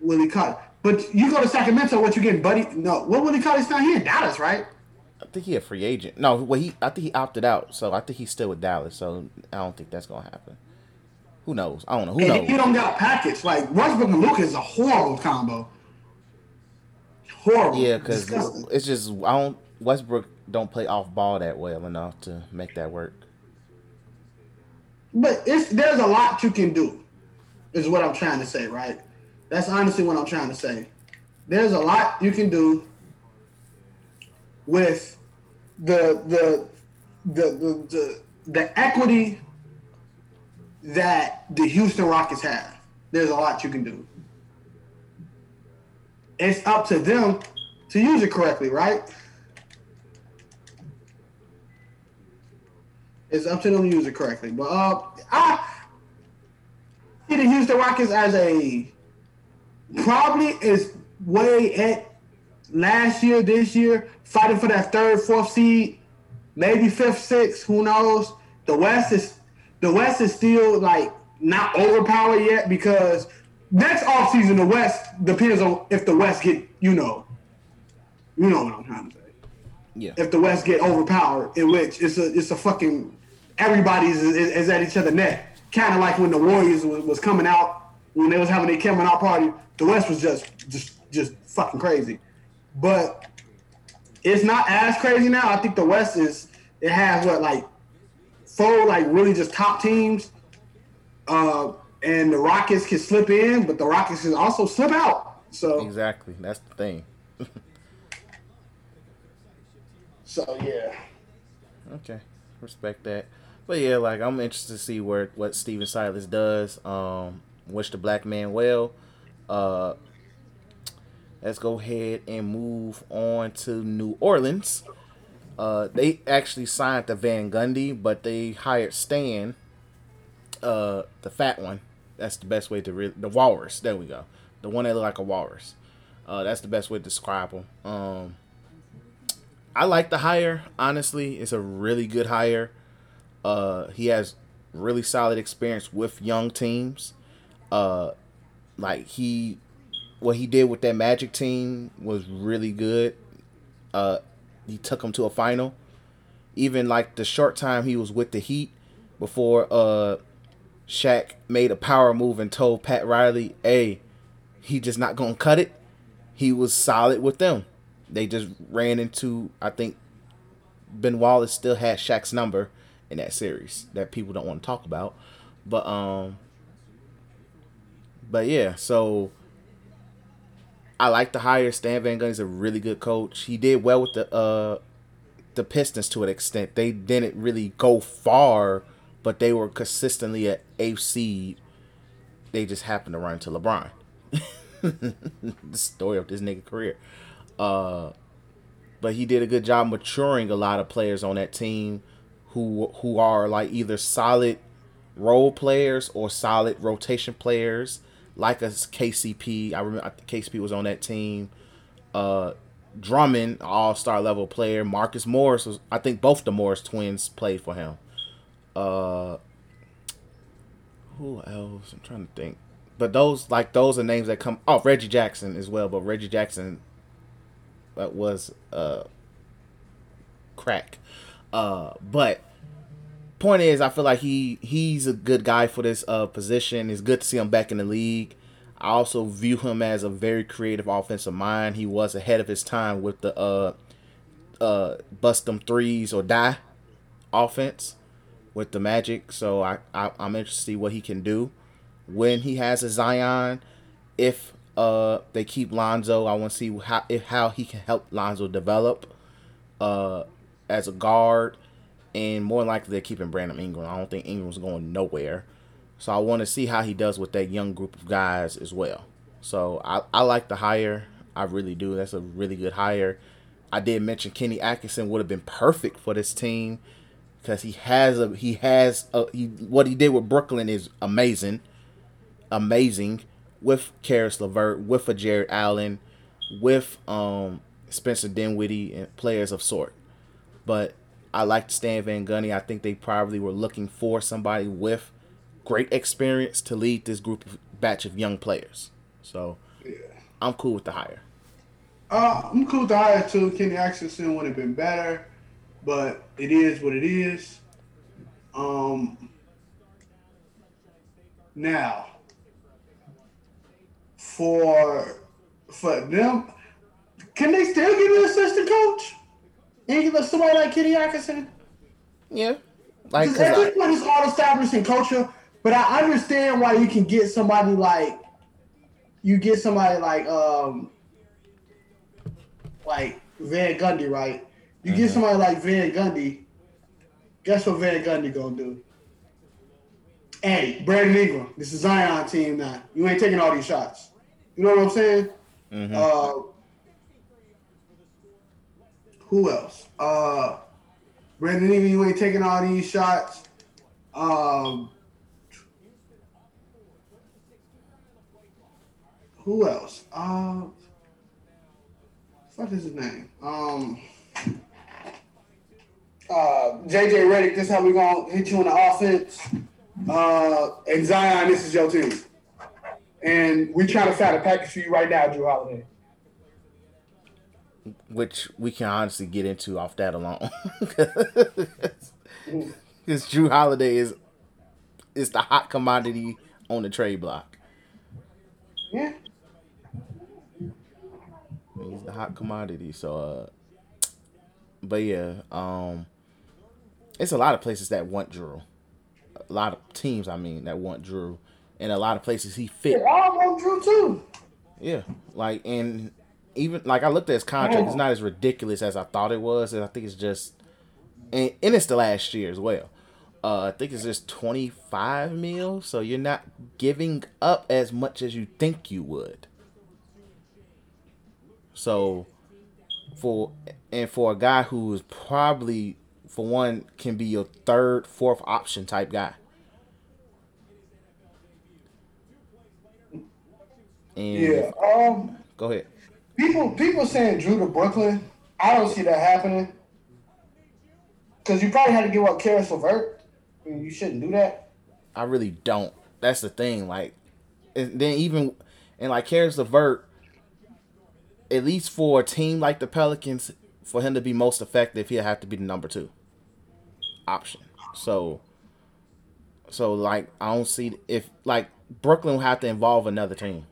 Willie Cauley. But you go to Sacramento, what you getting, buddy? No, what Willie Cauley Stein? He in Dallas, right? I think he a free agent. No, well he I think he opted out, so I think he's still with Dallas. So I don't think that's gonna happen. Who knows? I don't know. Who And you don't got a package. Like Westbrook and Luka is a horrible combo. Horrible. Yeah, because it's just I don't Westbrook don't play off ball that well enough to make that work. But it's there's a lot you can do, is what I'm trying to say, right? That's honestly what I'm trying to say. There's a lot you can do with the the the the the, the equity that the Houston Rockets have. There's a lot you can do. It's up to them to use it correctly, right? It's up to them to use it correctly. But uh, I see the Houston Rockets as a probably is way at last year, this year, fighting for that third, fourth seed, maybe fifth, sixth. Who knows? The West is the West is still like not overpowered yet because next offseason the West depends on if the West get you know, you know what I'm trying to say Yeah. if the West get overpowered, in which it's a it's a fucking everybody's is, is at each other neck. Kind of like when the Warriors was, was coming out when they was having their coming out party. The West was just just just fucking crazy, but it's not as crazy now. I think the West is it has what like four like really just top teams, uh, and the Rockets can slip in, but the Rockets can also slip out. So Exactly. That's the thing. so yeah. Okay, respect that. But yeah, like I'm interested to see where what Stephen Silas does. Um, wish the black man well. Uh, let's go ahead and move on to New Orleans. Uh, they actually signed the Van Gundy, but they hired Stan, uh, the fat one. That's the best way to really the walrus. There we go, the one that look like a walrus. Uh, that's the best way to describe him. Um, I like the hire. Honestly, it's a really good hire. Uh, he has really solid experience with young teams. Uh, like he, what he did with that Magic team was really good. Uh, he took them to a final. Even like the short time he was with the Heat before uh, Shaq made a power move and told Pat Riley, "Hey, he just not gonna cut it. He was solid with them. They just ran into I think Ben Wallace still had Shaq's number in that series that people don't want to talk about. But um but yeah, so I like the hire. Stan Van Gundy Gundy's a really good coach. He did well with the uh the Pistons to an extent. They didn't really go far, but they were consistently at eighth seed. They just happened to run into LeBron. the story of this nigga career. Uh, but he did a good job maturing a lot of players on that team who who are like either solid role players or solid rotation players, like a KCP. I remember KCP was on that team. Uh, Drummond, all star level player. Marcus Morris was, I think both the Morris twins played for him. Uh, who else? I'm trying to think. But those like those are names that come. Oh, Reggie Jackson as well. But Reggie Jackson was uh crack. Uh, but point is, I feel like he he's a good guy for this uh position. It's good to see him back in the league. I also view him as a very creative offensive mind. He was ahead of his time with the uh uh bust them threes or die offense with the Magic. So I, I I'm interested to see what he can do when he has a Zion. If uh they keep Lonzo, I want to see how if how he can help Lonzo develop uh as a guard. And more likely they're keeping Brandon Ingram. I don't think Ingram's going nowhere. So I want to see how he does with that young group of guys as well. So I, I like the hire. I really do. That's a really good hire. I did mention Kenny Atkinson would have been perfect for this team because he has a he has a he, what he did with Brooklyn is amazing, amazing with Caris LeVert, with a Jarrett Allen, with um Spencer Dinwiddie and players of sort. But I like Stan Van Gundy. I think they probably were looking for somebody with great experience to lead this group of batch of young players. So yeah. I'm cool with the hire. Uh, I'm cool with the hire too. Kenny Atkinson would have been better, but it is what it is. Um, now for for them, can they still get an assistant coach? And give somebody like Kenny Atkinson? Yeah. Like, point, it's all established in culture. But I understand why you can get somebody like you get somebody like um like Van Gundy, right? You mm-hmm. get somebody like Van Gundy. Guess what Van Gundy gonna do? Hey, Brandon Ingram, this is Zion team now. You ain't taking all these shots. You know what I'm saying? Mm-hmm. Uh, who else? Uh, Brandon Ingram, you ain't taking all these shots. Um, who else? Uh, what is his name? Um, uh, JJ Redick. This is how we gonna hit you in the offense. Uh, and Zion, this is your team. And we trying to find a package for you right now, Jrue Holiday. Which we can honestly get into off that alone, because Jrue Holiday is is the hot commodity on the trade block. Yeah. He's the hot commodity. So, uh, but yeah, um, it's a lot of places that want Jrue. A lot of teams, I mean, that want Jrue, and a lot of places he fit. Yeah, I want Jrue too. Yeah, like and even like I looked at his contract, it's not as ridiculous as I thought it was, and I think it's just, and, and it's the last year as well. Uh, I think it's just twenty five mil, so you're not giving up as much as you think you would. So for and for a guy who is probably for one can be your third, fourth option type guy. And yeah. Um. Go ahead. People people saying Jrue to Brooklyn. I don't see that happening. Cause you probably had to give up Caris LeVert. I mean, you shouldn't do that. I really don't. That's the thing. Like, and then even and like Caris LeVert at least for a team like the Pelicans, for him to be most effective, he'll have to be the number two option. So, so like I don't see if like Brooklyn will have to involve another team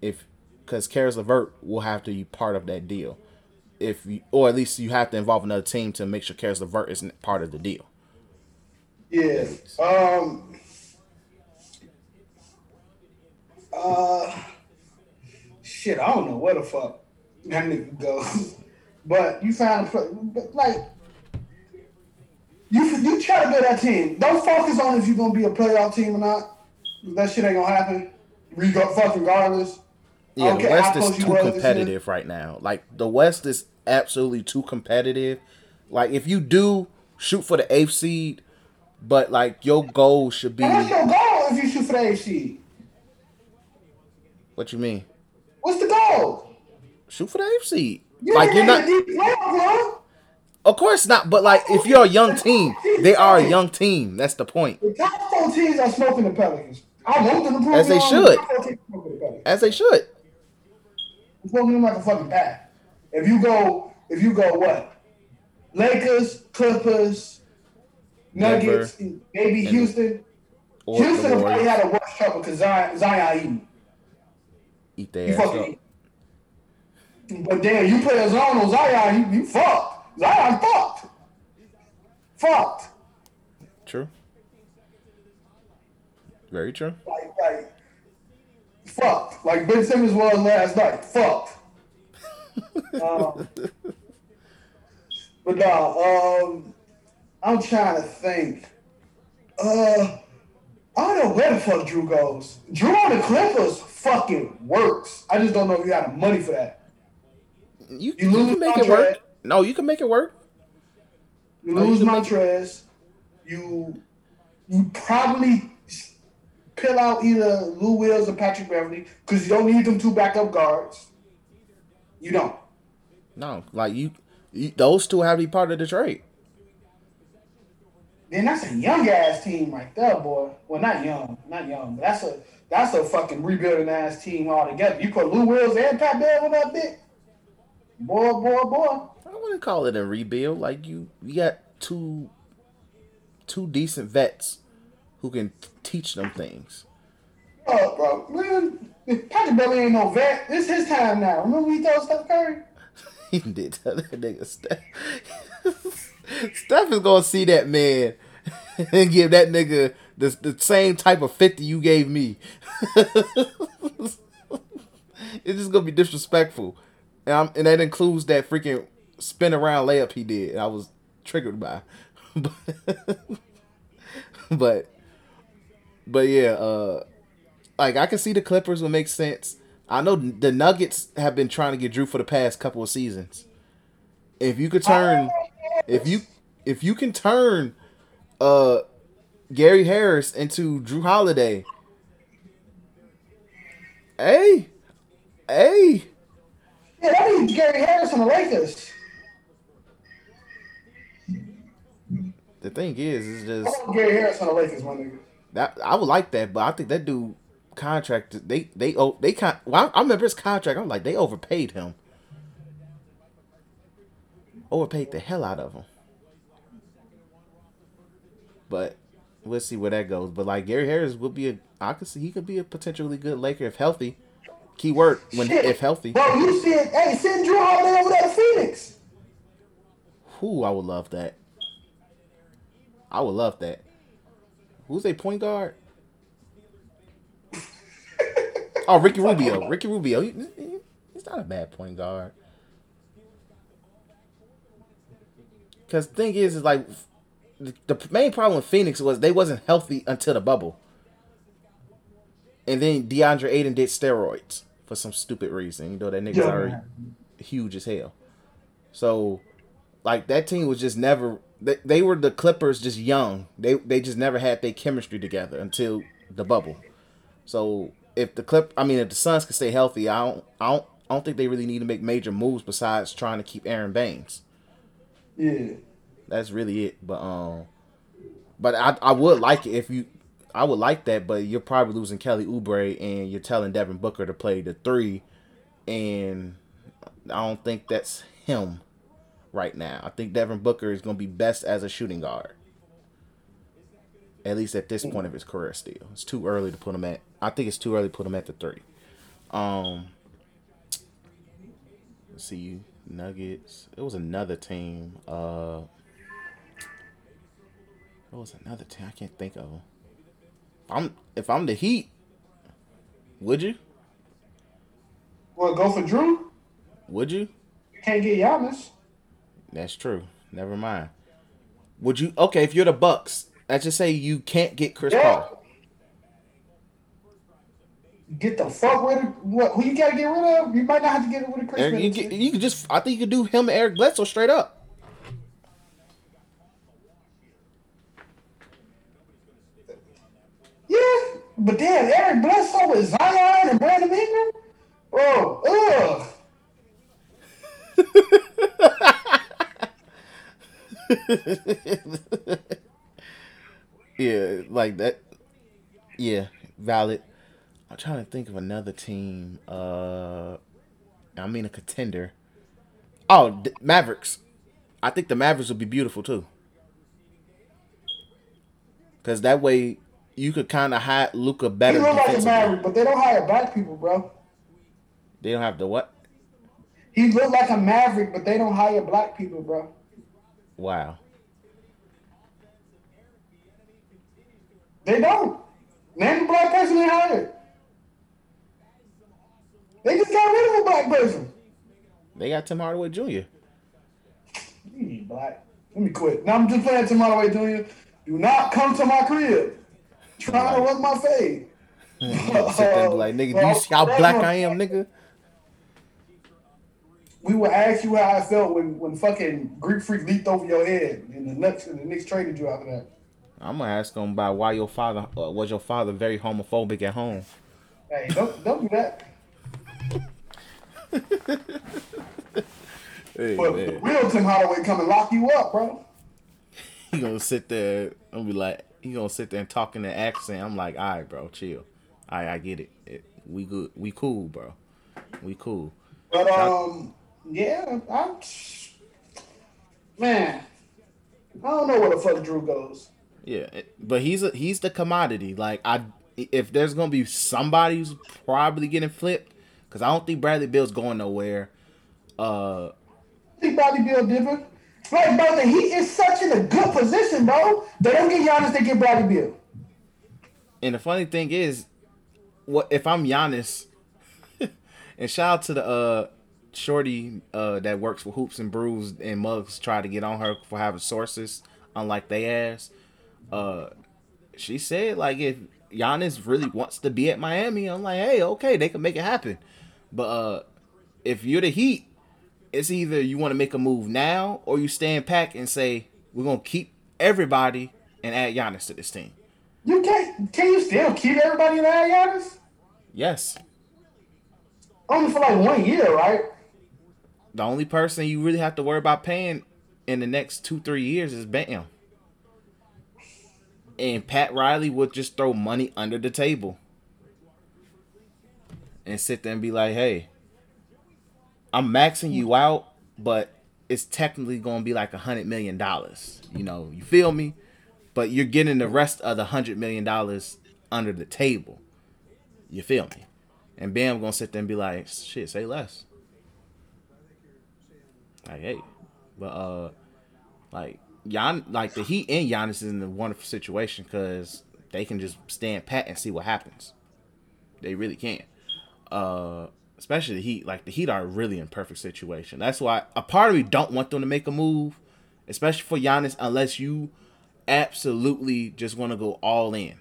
if because Caris LeVert will have to be part of that deal. If you, or at least you have to involve another team to make sure Caris LeVert isn't part of the deal. Yeah. Um. Uh. Shit, I don't know where the fuck that nigga goes, but you but like. You, you try to build that team. Don't focus on if you're gonna be a playoff team or not. That shit ain't gonna happen. Reg- fucking regardless. Yeah, Okay, the West is too were this year? competitive right now. Like the West is absolutely too competitive. Like if you do shoot for the eighth seed, but like your goal should be What's your goal if you shoot for the AFC? what you mean? What's the goal? Shoot for the eighth seed. You like you're not playoff, bro. Of course not, but like if you're a young team, they are a young team. That's the point. The top four teams are smoking the Pelicans. I want them to prove As they should. the top four teams are smoking the Pelicans. As they should. I'm smoking them like a fucking bat. Eh. If you go, if you go what? Lakers, Clippers, Nuggets, maybe And- Houston. Or Houston will probably had a worse trouble because Zion, Zion eating. eat their You ass up. eat. But damn, you put a zone on Zion, you, you fucked. Zion fucked. Fucked. True. Very true. Like, like, fucked. Like Ben Simmons was last night. Fucked. um, but no, um, I'm trying to think. Uh, I don't know where the fuck Jrue goes. Jrue on the Clippers fucking works. I just don't know if you got the money for that. You, You you lose can make it work. No, you can make it work. You you lose can make- Montrez. You you probably pill out either Lou Wills or Patrick Beverley because you don't need them two backup guards. You don't. No, like you, you those two have to be part of the trade. Then that's a young ass team right there, boy. Well, not young, not young, but that's a that's a fucking rebuilding ass team altogether. You put Lou Wills and Pat Bev on that bit, boy, boy, boy. I wouldn't call it a rebuild. Like you, you got two, two decent vets who can teach them things. Oh, bro, man, Patrick Beverley ain't no vet. This his time now. Remember when he told Steph Curry? He did tell that nigga Steph. Steph is gonna see that man and give that nigga the, the same type of 50 you gave me. it's just gonna be disrespectful. And, I'm, and that includes that freaking spin around layup he did. I was triggered by. but but yeah, uh like I can see the Clippers would make sense. I know the Nuggets have been trying to get Jrue for the past couple of seasons. If you could turn, if you if you can turn, uh, Gary Harris into Jrue Holiday, hey, hey, Yeah, that means Gary Harris on the Lakers. the thing is, is I just want Gary Harris on the Lakers, my nigga. That I would like that, but I think that dude contract they they oh they con well I, I remember his contract. I'm like they overpaid him, overpaid the hell out of him. But we'll see where that goes. But like Gary Harris would be a I could see he could be a potentially good Laker if healthy. Keyword when Shit. if healthy. Bro, you it. Hey, send Jrue Holiday over there to Phoenix. Who I would love that. I would love that. Who's a point guard? oh, Ricky Rubio. Ricky Rubio. He, he- he's not a bad point guard. Because the thing is, is like the, the main problem with Phoenix was they wasn't healthy until the bubble. And then DeAndre Ayton did steroids for some stupid reason. You know that nigga's Yeah. already huge as hell. So, like that team was just never. They, they were the Clippers, just young. They they just never had their chemistry together until the bubble. So if the clip, I mean, if the Suns can stay healthy, I don't, I don't, I don't think they really need to make major moves besides trying to keep Aron Baynes. Yeah. That's really it. But um, but I I would like it if you. I would like that, but you're probably losing Kelly Oubre and you're telling Devin Booker to play the three, and I don't think that's him right now. I think Devin Booker is going to be best as a shooting guard. At least at this point of his career, still, it's too early to put him at. I think it's too early to put him at the three. Um, let's see, Nuggets. It was another team. Uh, it was another team. I can't think of them. If I'm if I'm the Heat, would you? Well, go for Jrue. Would you? You can't get Giannis. That's true. Never mind. Would you? Okay, if you're the Bucks, let's just say you can't get Chris Yeah. Paul. Get the fuck rid of what? Who you gotta get rid of? You might not have to get rid of Chris. Eric, you, get, you could just. I think you could do him and Eric Bledsoe straight up. Yeah, but then Eric Bledsoe with Zion and Brandon Ingram. Oh, ugh. Yeah, like that. Yeah, valid. I'm trying to think of another team. Uh, I mean a contender. Oh, D- Mavericks. I think the Mavericks would be beautiful too. Cause that way you could kind of hide Luka better. He look like a. Maverick, but they don't hire black people, bro. They don't have the what? He look like a Maverick, but they don't hire black people, bro. Wow. They don't. Name a black person they hired. They just got rid of a black person. They got Tim Hardaway Jr. You ain't black. Let me quit. Now I'm just playing to my way, Junior. Do not come to my crib. Trying to run my fade. Sit there and be like, nigga, do you oh, see how black I am, nigga? We will ask you how I felt when, when fucking Greek Freak leaped over your head and the Knicks and the Knicks traded you after that. I'm gonna ask him about why your father uh, was your father very homophobic at home. Hey, don't don't do that. Hey, But the real Tim Hardaway come and lock you up, bro. he gonna sit there and be like, he gonna sit there and talk in the accent. I'm like, all right, bro, chill. All right, I get it. it. We good. We cool, bro. We cool. But um, yeah, I'm man. I don't know where the fuck Jrue goes. Yeah, but he's a he's the commodity. Like I, if there's gonna be somebody who's probably getting flipped, because I don't think Bradley Beal's going nowhere. Uh, I think Bradley Beal different. Like, bro, the Heat is such in a good position, bro. They don't get Giannis, they get Bradley Beal. And the funny thing is, what if I'm Giannis? and shout out to the uh shorty uh that works for Hoops and Brews and Mugs try to get on her for having sources, unlike they ass. Uh, she said like if Giannis really wants to be at Miami, I'm like, hey, okay, they can make it happen. But uh, if you're the Heat, it's either you want to make a move now or you stand back and say we're gonna keep everybody and add Giannis to this team. You can't. Can you still keep everybody in there, Giannis? Yes. Only for like one year, right? The only person you really have to worry about paying in the next two, three years is Bam. And Pat Riley would just throw money under the table and sit there and be like, hey, I'm maxing you out, but it's technically going to be like a $100 million. You know, you feel me? But you're getting the rest of the $100 million under the table. You feel me? And Bam going to sit there and be like, shit, say less. Like, hey, but uh, like Gian, like the Heat and Giannis is in a wonderful situation because they can just stand pat and see what happens. They really can. Uh, especially the Heat. Like the Heat are really in perfect situation. That's why a part of me don't want them to make a move, especially for Giannis, unless you absolutely just want to go all in.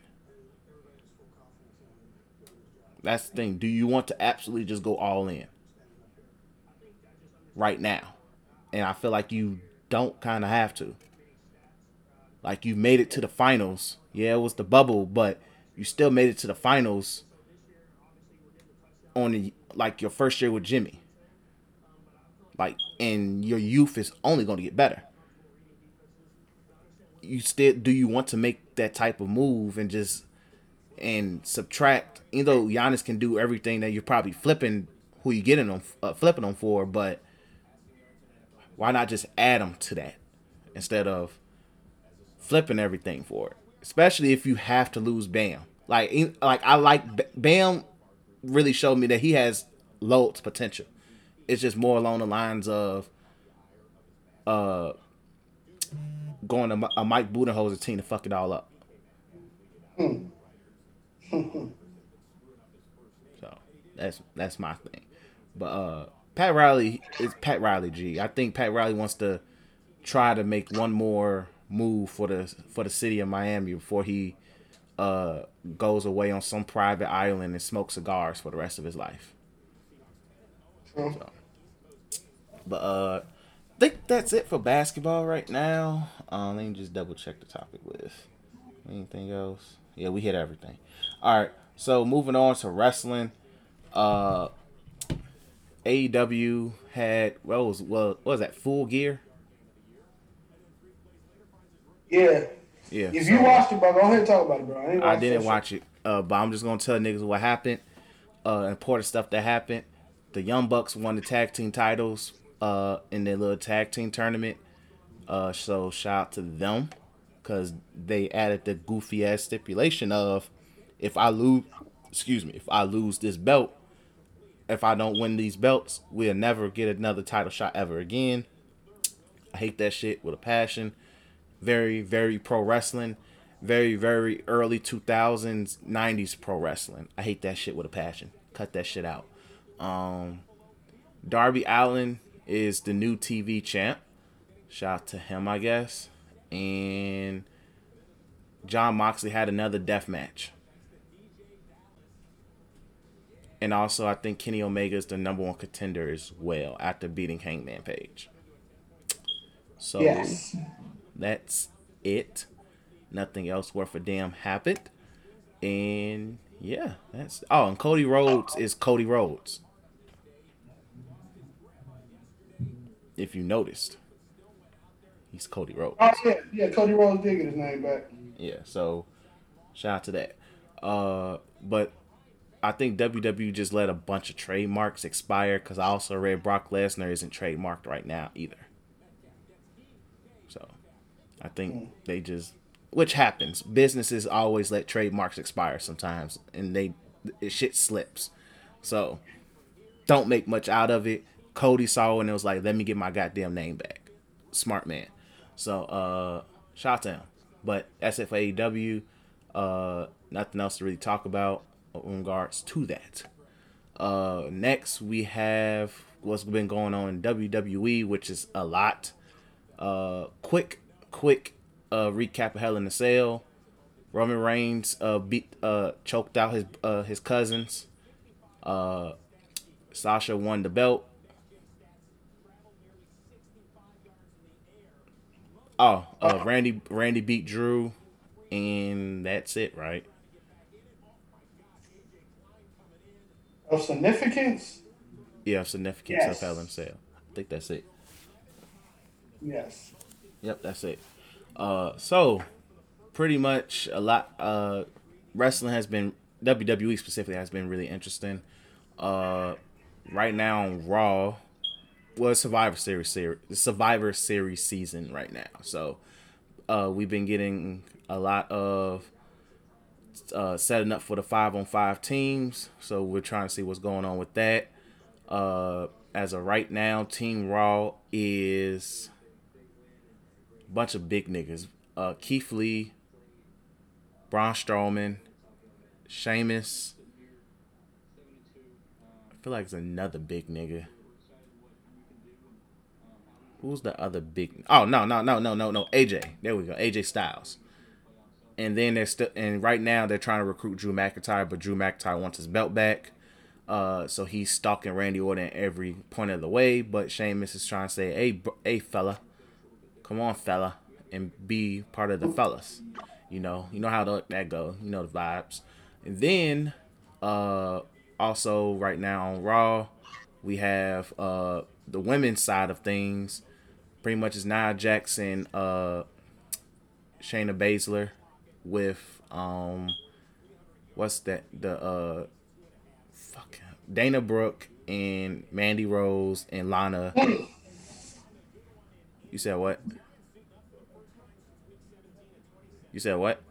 That's the thing. Do you want to absolutely just go all in right now? And I feel like you don't kind of have to. Like you made it to the finals. Yeah, it was the bubble, but you still made it to the finals on the, like your first year with Jimmy. Like and your youth is only going to get better. You still do you want to make that type of move and just and subtract? You know, Giannis can do everything that you're probably flipping who you getting them uh, flipping them for, but why not just add them to that instead of flipping everything for it? Especially if you have to lose Bam. Like, like I like Bam really showed me that he has loads potential. It's just more along the lines of uh going to a Mike Budenholzer team to fuck it all up. so that's that's my thing. But uh Pat Riley is Pat Riley G. I think Pat Riley wants to try to make one more move for the for the city of Miami before he uh goes away on some private island and smokes cigars for the rest of his life. So, but uh I think that's it for basketball right now. Um, let me just double check the topic list. Anything else? Yeah, we hit everything. All right. So moving on to wrestling. Uh, AEW had what was what was that? Full Gear. Yeah. Yeah. If so- you watched it, bro, go ahead and talk about it, bro. I, ain't I didn't watch it, uh, but I'm just gonna tell niggas what happened. Uh, important stuff that happened. The Young Bucks won the tag team titles uh, in their little tag team tournament. Uh, so shout out to them because they added the goofy ass stipulation of if I lose, excuse me, if I lose this belt, if I don't win these belts, we'll never get another title shot ever again. I hate that shit with a passion. Very, very pro wrestling. Very, very early 2000s, 90s pro wrestling. I hate that shit with a passion. Cut that shit out. Um, Darby Allin is the new TV champ. Shout out to him, I guess. And Jon Moxley had another death match. And also, I think Kenny Omega is the number one contender as well after beating Hangman Page. So Yes. that's it. Nothing else worth a damn happened. And yeah, that's oh, and Cody Rhodes is Cody Rhodes. If you noticed, he's Cody Rhodes. Oh yeah, yeah. Cody Rhodes did get his name back. Yeah, so shout out to that. Uh, but I think WWE just let a bunch of trademarks expire because I also read Brock Lesnar isn't trademarked right now either. So I think they just, which happens. Businesses always let trademarks expire sometimes, and they it, shit slips. So don't make much out of it. Cody saw it and it was like, let me get my goddamn name back. Smart man. So uh shout out to him. But that's it for AEW. Uh nothing else to really talk about in regards to that. Uh next we have what's been going on in WWE, which is a lot. Uh quick, quick uh recap of Hell in a Cell. Roman Reigns uh beat uh choked out his uh his cousins. Uh Sasha won the belt. Oh, uh, Randy Randy beat Drew, and that's it, right? Of significance? Yeah, significance Yes. of Hell in a Cell. I think that's it. Yes. Yep, that's it. Uh, so pretty much a lot. Uh, wrestling has been WWE specifically has been really interesting. Uh, right now on Raw, well, Survivor Series series, Survivor Series season right now. So, uh, we've been getting a lot of uh, setting up for the five on five teams. So we're trying to see what's going on with that. Uh, as of right now, Team Raw is a bunch of big niggas. Uh, Keith Lee, Braun Strowman, Sheamus. I feel like it's another big nigga. Who's the other big? Oh no no no no no no AJ. There we go. AJ Styles. And then they're still and right now they're trying to recruit Drew McIntyre, but Drew McIntyre wants his belt back. Uh, so he's stalking Randy Orton every point of the way. But Sheamus is trying to say, "Hey, hey, fella, come on, fella, and be part of the fellas." You know, you know how the, that go. You know the vibes. And then, uh, also right now on Raw, we have uh the women's side of things. Pretty much is Nia Jackson, uh, Shayna Baszler, with um, what's that? The uh, fuck, Dana Brooke and Mandy Rose and Lana. You said what? You said what?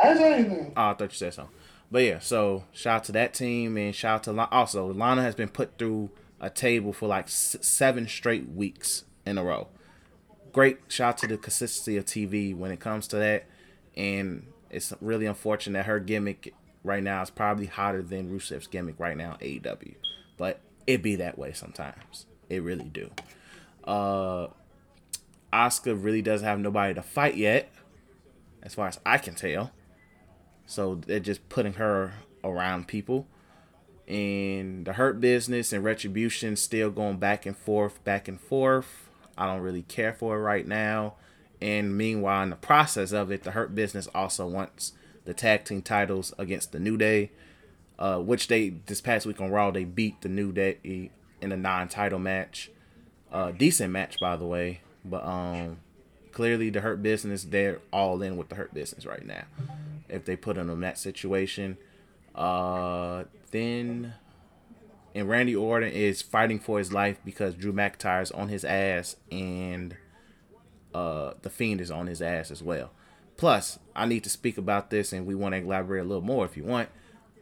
I didn't say anything. Oh, I thought you said something. but yeah, so shout out to that team and shout out to Lana. also Lana has been put through a table for like s- seven straight weeks in a row. Great shout out to the consistency of TV when it comes to that, and it's really unfortunate that her gimmick right now is probably hotter than Rusev's gimmick right now AEW, but it be that way sometimes. It really do. Uh, Asuka really doesn't have nobody to fight yet, as far as I can tell. So they're just putting her around people. And the Hurt Business and Retribution still going back and forth, back and forth. I don't really care for it right now. And meanwhile, in the process of it, the Hurt Business also wants the tag team titles against the New Day, uh, which they this past week on Raw they beat the New Day in a non-title match. Uh, decent match by the way, but um, clearly the Hurt Business they're all in with the Hurt Business right now. If they put them in that situation, uh, then and Randy Orton is fighting for his life because Drew McIntyre is on his ass and uh, the Fiend is on his ass as well. Plus, I need to speak about this, and we want to elaborate a little more if you want.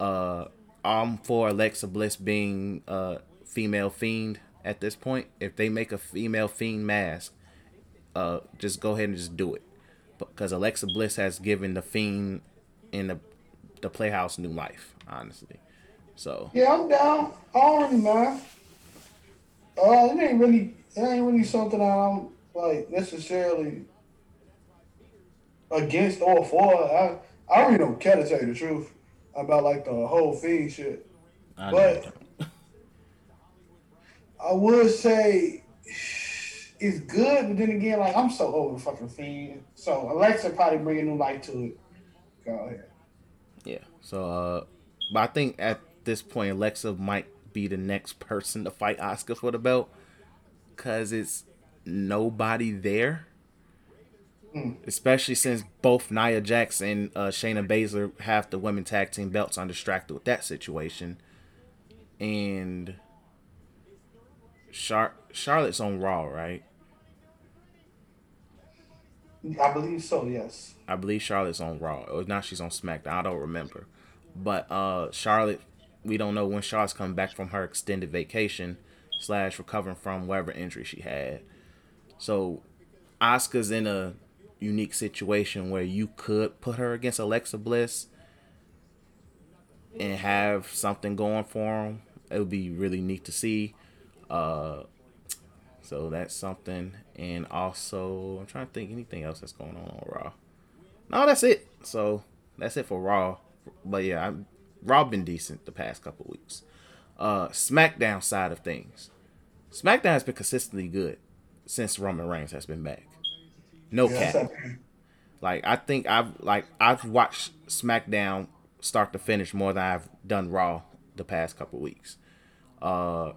Uh, I'm for Alexa Bliss being a female fiend at this point. If they make a female fiend mask, uh, just go ahead and just do it, because Alexa Bliss has given the fiend in the the Playhouse new life, honestly. So Yeah, I'm down. I don't really mind. Uh, it ain't really, it ain't really something I'm like necessarily against or for. I, I really don't care to tell you the truth about like the whole fiend shit. I But I would say it's good, but then again, like I'm so over the fucking fiend. So Alexa probably bringing new life to it. Go ahead. Yeah. So, uh, but I think at this point, Alexa might be the next person to fight Asuka for the belt, cause it's nobody there. Especially since both Nia Jax and uh, Shayna Baszler have the women tag team belts. I'm distracted with that situation, and Char- Charlotte's on Raw, right? I believe so. Yes. I believe Charlotte's on Raw. Or now she's on SmackDown. I don't remember. But uh Charlotte, we don't know when Charlotte's coming back from her extended vacation slash recovering from whatever injury she had. So Asuka's in a unique situation where you could put her against Alexa Bliss and have something going for him. It would be really neat to see. Uh, so that's something. And also, I'm trying to think anything else that's going on on Raw. No, that's it. So that's it for Raw. But yeah, I'm, Raw been decent the past couple weeks. Uh, SmackDown side of things, SmackDown has been consistently good since Roman Reigns has been back. No cap. Like I think I've like I've watched SmackDown start to finish more than I've done Raw the past couple weeks. Uh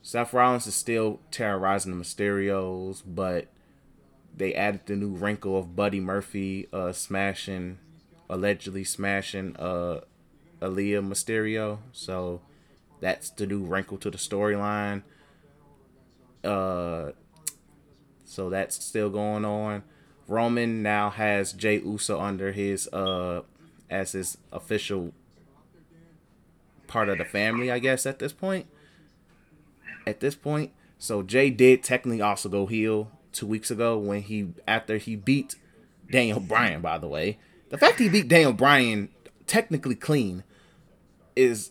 Seth Rollins is still terrorizing the Mysterios, but they added the new wrinkle of Buddy Murphy uh smashing allegedly smashing uh Aalyah Mysterio. So that's the new wrinkle to the storyline. Uh so that's still going on. Roman now has Jay Uso under his uh as his official part of the family, I guess at this point. At this point, so Jay did technically also go heel two weeks ago when he after he beat Daniel Bryan. By the way, the fact he beat Daniel Bryan technically clean is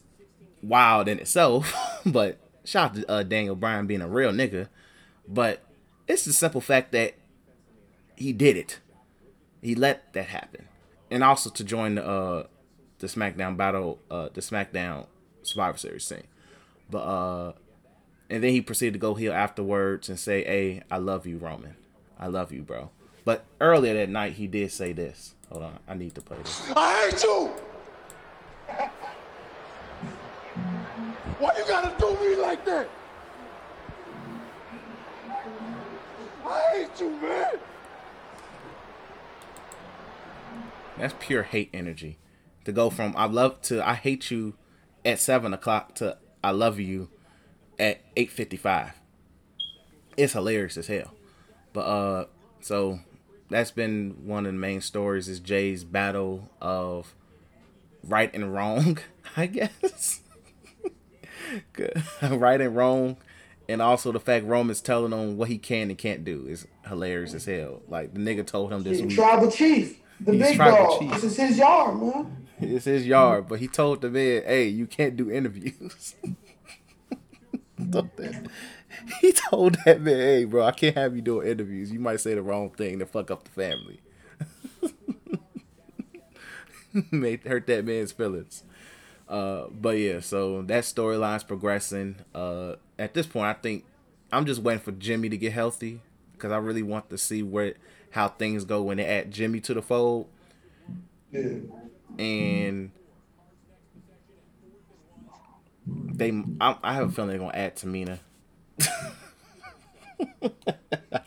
wild in itself. but shout out to uh, Daniel Bryan being a real nigga. But it's the simple fact that he did it. He let that happen, and also to join the uh, the SmackDown battle, uh, the SmackDown Survivor Series thing. But uh, and then he proceeded to go heel afterwards and say, "Hey, I love you, Roman. I love you, bro." But earlier that night, he did say this. Hold on, I need to play this. I hate you! Why you gotta do me like that? I hate you, man! That's pure hate energy. To go from I love to I hate you at seven o'clock to I love you at eight fifty five. It's hilarious as hell. But uh so that's been one of the main stories is Jay's battle of right and wrong, I guess. right and wrong, and also the fact Roman's telling him what he can and can't do is hilarious as hell. Like the nigga told him this Yeah, week. tribal chief, the big dog. chief. This is his yard, man. It's his yard, but he told the man, "Hey, you can't do interviews." He told that man, "Hey, bro, I can't have you doing interviews. You might say the wrong thing to fuck up the family." Made hurt that man's feelings. Uh, but yeah, so that storyline's progressing. Uh, at this point, I think I'm just waiting for Jimmy to get healthy because I really want to see where how things go when they add Jimmy to the fold Yeah. and they I, I have a feeling they're gonna add Tamina.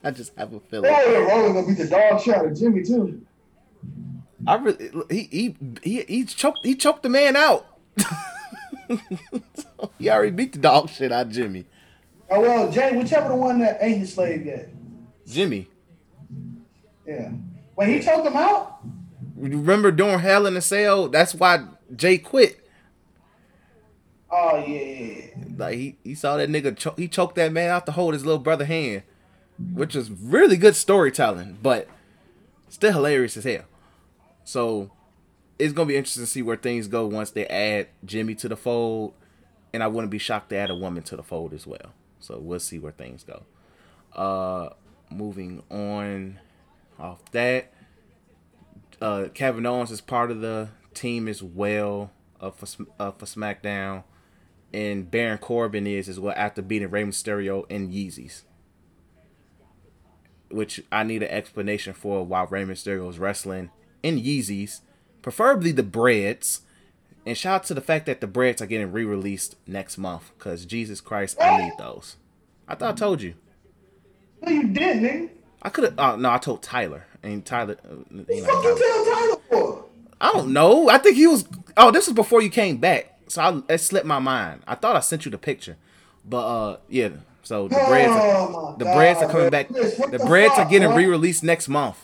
I just have a feeling. Oh, yeah, Roman gonna beat the dog shit out of Jimmy too. I really he he he he choked he choked the man out. So, he already beat the dog shit out of Jimmy. Oh well, Jay, whichever the one that ain't his slave yet. Jimmy, Yeah. When he choked him out? remember during Hell in a Cell? That's why Jay quit. Oh yeah. Like he, he saw that nigga cho- he choked that man out to hold his little brother hand, which is really good storytelling, but still hilarious as hell. So it's gonna be interesting to see where things go once they add Jimmy to the fold, and I wouldn't be shocked to add a woman to the fold as well. So we'll see where things go. Uh, moving on off that, uh, Kevin Owens is part of the team as well uh, for uh, for SmackDown and Baron Corbin is as well after beating Rey Mysterio in Yeezys. Which I need an explanation for why Rey Mysterio is wrestling in Yeezys, preferably the breads. And shout out to the fact that the breads are getting re-released next month, cause Jesus Christ, I need those. I thought I told you. No, you did, nigga. I could have. Oh no, I told Tyler, and Tyler. Uh, you know, What you tell Tyler for? I don't know. I think he was. Oh, this was before you came back, so I, it slipped my mind. I thought I sent you the picture, but uh, yeah. So the breads, Oh, are, the breads are coming man. back. What The the breads are getting re-released next month.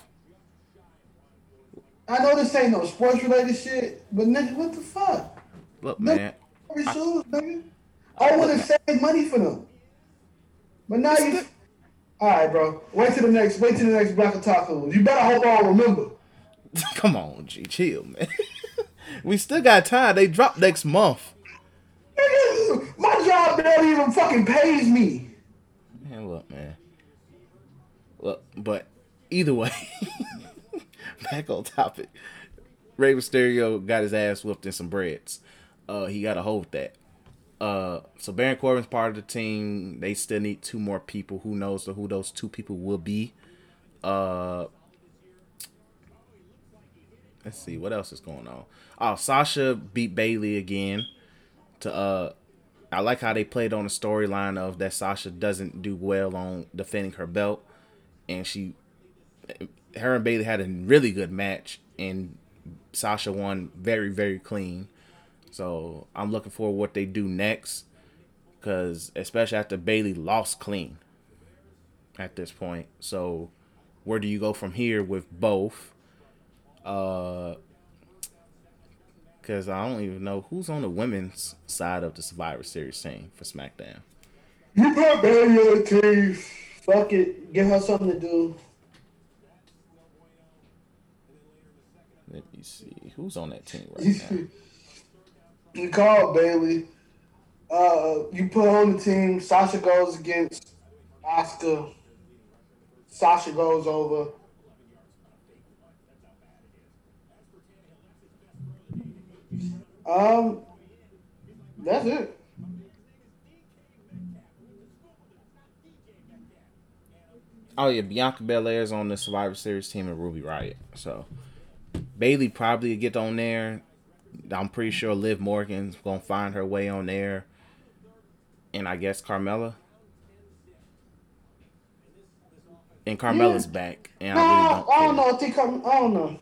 I know this ain't no sports related shit, but nigga, what the fuck? Look, No, man. Shoes, nigga. I would have saved money for them. But now you. All right, bro. Wait till the next. Wait till the next block of tacos. You better hope I remember. Come on, G, chill, man. we still got time. They drop next month. Nigga, my job barely even fucking pays me. Man, look, man. Look, but either way, back on topic. Rey Mysterio got his ass whooped in some breads. Uh, he got to hold of that. Uh, so Baron Corbin's part of the team. They still need two more people. Who knows who those two people will be? Uh, let's see what else is going on. Oh, Sasha beat Bayley again. To uh, I like how they played on the storyline of that Sasha doesn't do well on defending her belt, and she, her and Bayley had a really good match, and Sasha won very very clean. So I'm looking for what they do next, because especially after Bayley lost clean. At this point, so where do you go from here with both? Uh, because I don't even know who's on the women's side of the Survivor Series team for SmackDown. You put Bayley on the team. Fuck it. Give her something to do. Let me see who's on that team right now. You call Bayley. Uh, you put on the team. Sasha goes against Asuka. Sasha goes over. Um, that's it. Oh yeah, Bianca Belair's on the Survivor Series team and Ruby Riott. So Bayley probably get on there. I'm pretty sure Liv Morgan's gonna find her way on there. And I guess Carmella. And Carmella's Yeah. back. And No, I really I don't don't care. know. I think I'm, I don't know.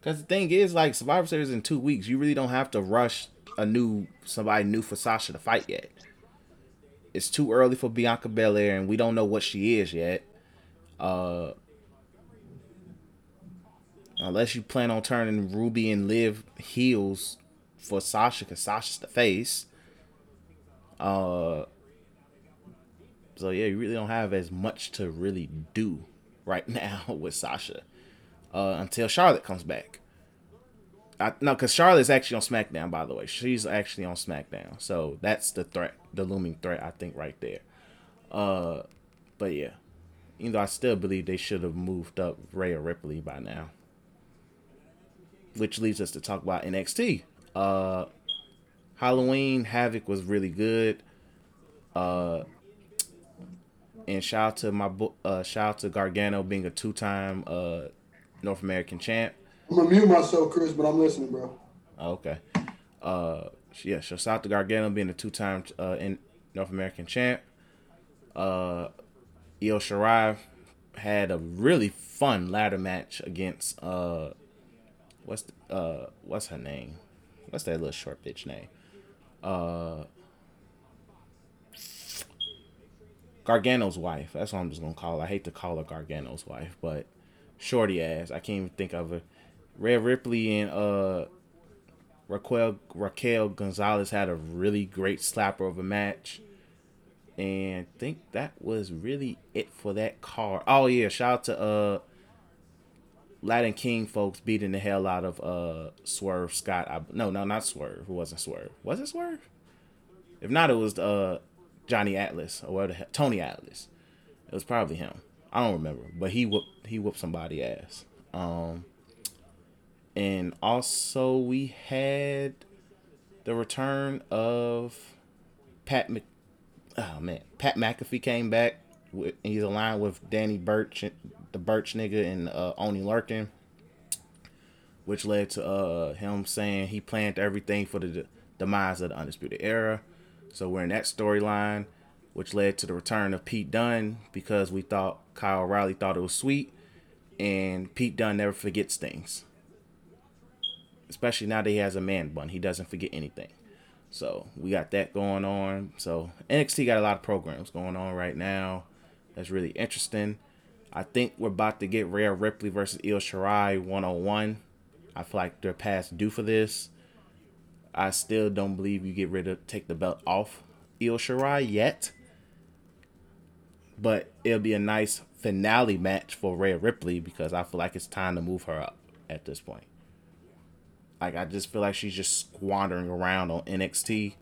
Because the thing is, like Survivor Series in two weeks, you really don't have to rush a new somebody new for Sasha to fight yet. It's too early for Bianca Belair, and we don't know what she is yet. Uh, unless you plan on turning Ruby and Liv heels for Sasha, because Sasha's the face. Uh, so yeah, you really don't have as much to really do right now with Sasha uh, until Charlotte comes back. I, no, because Charlotte's actually on SmackDown, by the way. She's actually on SmackDown, so that's the threat, the looming threat, I think, right there. Uh, but yeah, even though I still believe they should have moved up Rhea Ripley by now, which leads us to talk about NXT. Uh, Halloween Havoc was really good. Uh, and shout out to my uh, shout out to Gargano being a two time uh North American champ. I'm gonna mute myself, Chris, but I'm listening, bro. Okay. Uh, yeah. So shout out to Gargano being a two time uh in North American champ. Uh, Io Shirai had a really fun ladder match against uh, what's uh what's her name? What's that little short bitch name? Uh. Gargano's wife. That's what I'm just gonna call her. I hate to call her Gargano's wife, but shorty ass. I can't even think of her. Rhea Ripley and uh Raquel Raquel Gonzalez had a really great slapper of a match. And I think that was really it for that card. Oh yeah, shout out to uh Latin King folks beating the hell out of uh Swerve Scott. I, no, no, not Swerve. Who wasn't Swerve. Was it Swerve? If not, it was uh Johnny Atlas or what the Tony Atlas. It was probably him. I don't remember, but he whooped he whooped somebody ass. Um, and also we had the return of Pat Mc, oh man, Pat McAfee came back. With, he's aligned with Danny Burch, the Burch nigga, and uh, Oney Lorcan, which led to uh, him saying he planned everything for the demise of the Undisputed Era. So we're in that storyline, which led to the return of Pete Dunne because we thought Kyle O'Reilly thought it was sweet, and Pete Dunne never forgets things. Especially now that he has a man bun, he doesn't forget anything. So we got that going on. So NXT got a lot of programs going on right now. That's really interesting. I think we're about to get Rhea Ripley versus Io Shirai 101. I feel like they're past due for this. I still don't believe you get rid of take the belt off Io Shirai yet. But it'll be a nice finale match for Rhea Ripley because I feel like it's time to move her up at this point. Like I just feel like she's just squandering around on NXT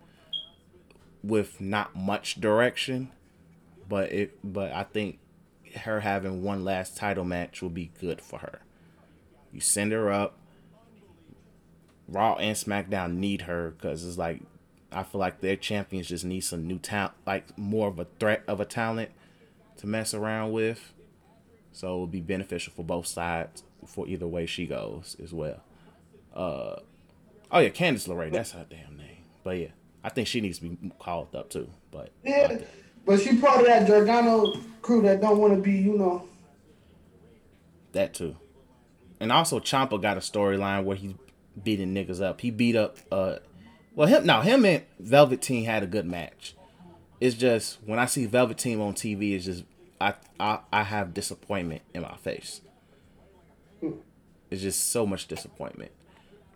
with not much direction. But it but I think her having one last title match will be good for her. You send her up, Raw and SmackDown need her because it's like I feel like their champions just need some new talent, like more of a threat of a talent to mess around with. So it would be beneficial for both sides for either way she goes as well. Uh, oh yeah, Candice LeRae, that's her damn name. But yeah, I think she needs to be called up too. But yeah, but she part of that Gargano crew that don't want to be, you know. That too, and also Ciampa got a storyline where he's beating niggas up. He beat up uh well him now him and Velveteen had a good match. It's just when I see Velveteen on TV it's just I I, I have disappointment in my face. It's just so much disappointment.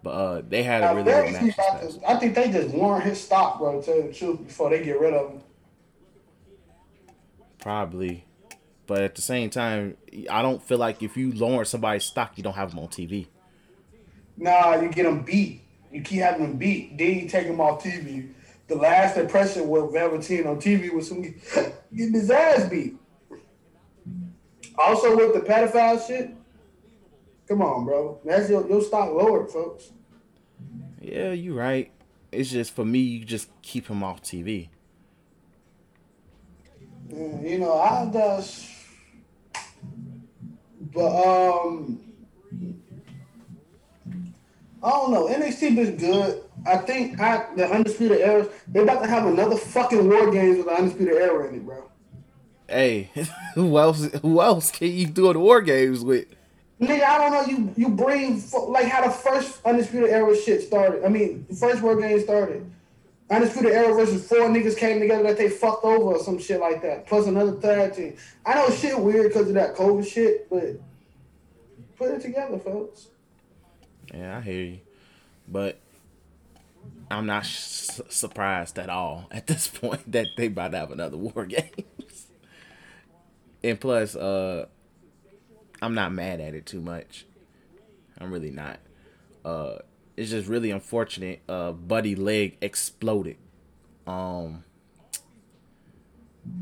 But uh they had a really good match. I think they just warrant his stop, bro, to tell you the truth, before they get rid of him. Probably. But at the same time, I don't feel like if you lower somebody's stock, you don't have them on TV. Nah, you get them beat. You keep having them beat. Then you take them off TV. The last impression with Velveteen on TV was some getting his ass beat. Also with the pedophile shit. Come on, bro. That's your, your stock lowered, folks. Yeah, you're right. It's just for me, you just keep him off TV. Yeah, you know, I just, but um, I don't know. NXT been good. I think I, the Undisputed Era, they're about to have another fucking War Games with the Undisputed Era in it, bro. Hey, who else? Who else can you do the War Games with? Nigga, I don't know. You you bring like how the first Undisputed Era shit started. I mean, the first War Game started. Undisputed Era versus four niggas came together that they fucked over or some shit like that. Plus another third team. I know shit weird because of that COVID shit, but put it together, folks. Yeah, I hear you, but I'm not surprised at all at this point that they about to have another war games. and plus, uh, I'm not mad at it too much. I'm really not. Uh, it's just really unfortunate. Uh, Buddy leg exploded. Um,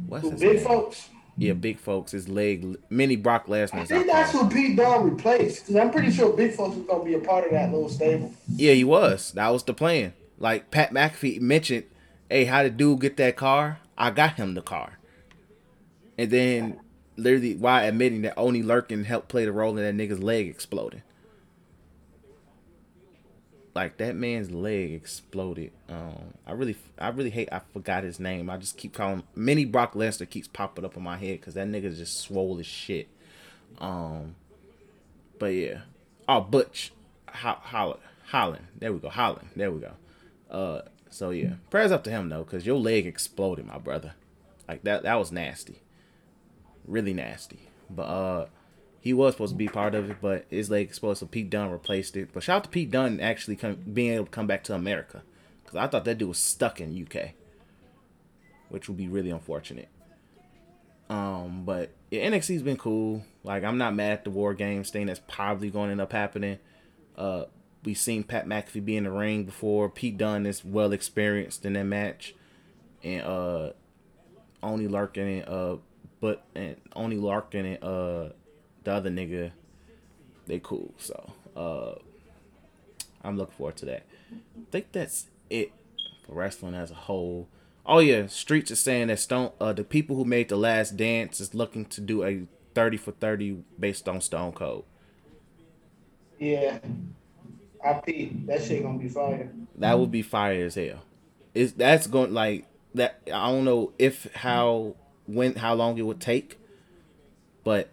what's his big name? folks? Yeah, big folks. His leg, mini Brock Lesnar. I think that's who Pete Dunne replaced. Because I'm pretty sure Big Folks was gonna be a part of that little stable. Yeah, he was. That was the plan. Like Pat McAfee mentioned, hey, how did dude get that car? I got him the car. And then literally while admitting that Oney Lorcan helped play the role in that nigga's leg exploding. Like that man's leg exploded. Um, I really, I really hate. I forgot his name. I just keep calling Mini Brock Lesnar keeps popping up in my head because that nigga just swole as shit. Um, but yeah. Oh, Butch, Holland, Holland. There we go. Holland. There we go. Uh, so yeah, prayers up to him though, cause your leg exploded, my brother. Like that. That was nasty. Really nasty. But uh, he was supposed to be part of it, but his leg exploded, so Pete Dunne replaced it. But shout out to Pete Dunne actually come, being able to come back to America, because I thought that dude was stuck in UK, which would be really unfortunate. Um, but yeah, NXT's been cool. Like I'm not mad at the War Games thing. That's probably going to end up happening. Uh, we've seen Pat McAfee be in the ring before. Pete Dunne is well experienced in that match, and uh, Oney Lorcan and uh, but and Oney Lorcan and uh the other nigga, they cool. So uh, I'm looking forward to that. I think that's it for wrestling as a whole. Oh yeah, Streets is saying that Stone, uh, the people who made the Last Dance is looking to do a thirty for thirty based on Stone Cold. Yeah, I peep. That shit gonna be fire. That would be fire as hell. Is that's going like that? I don't know if how when how long it would take, but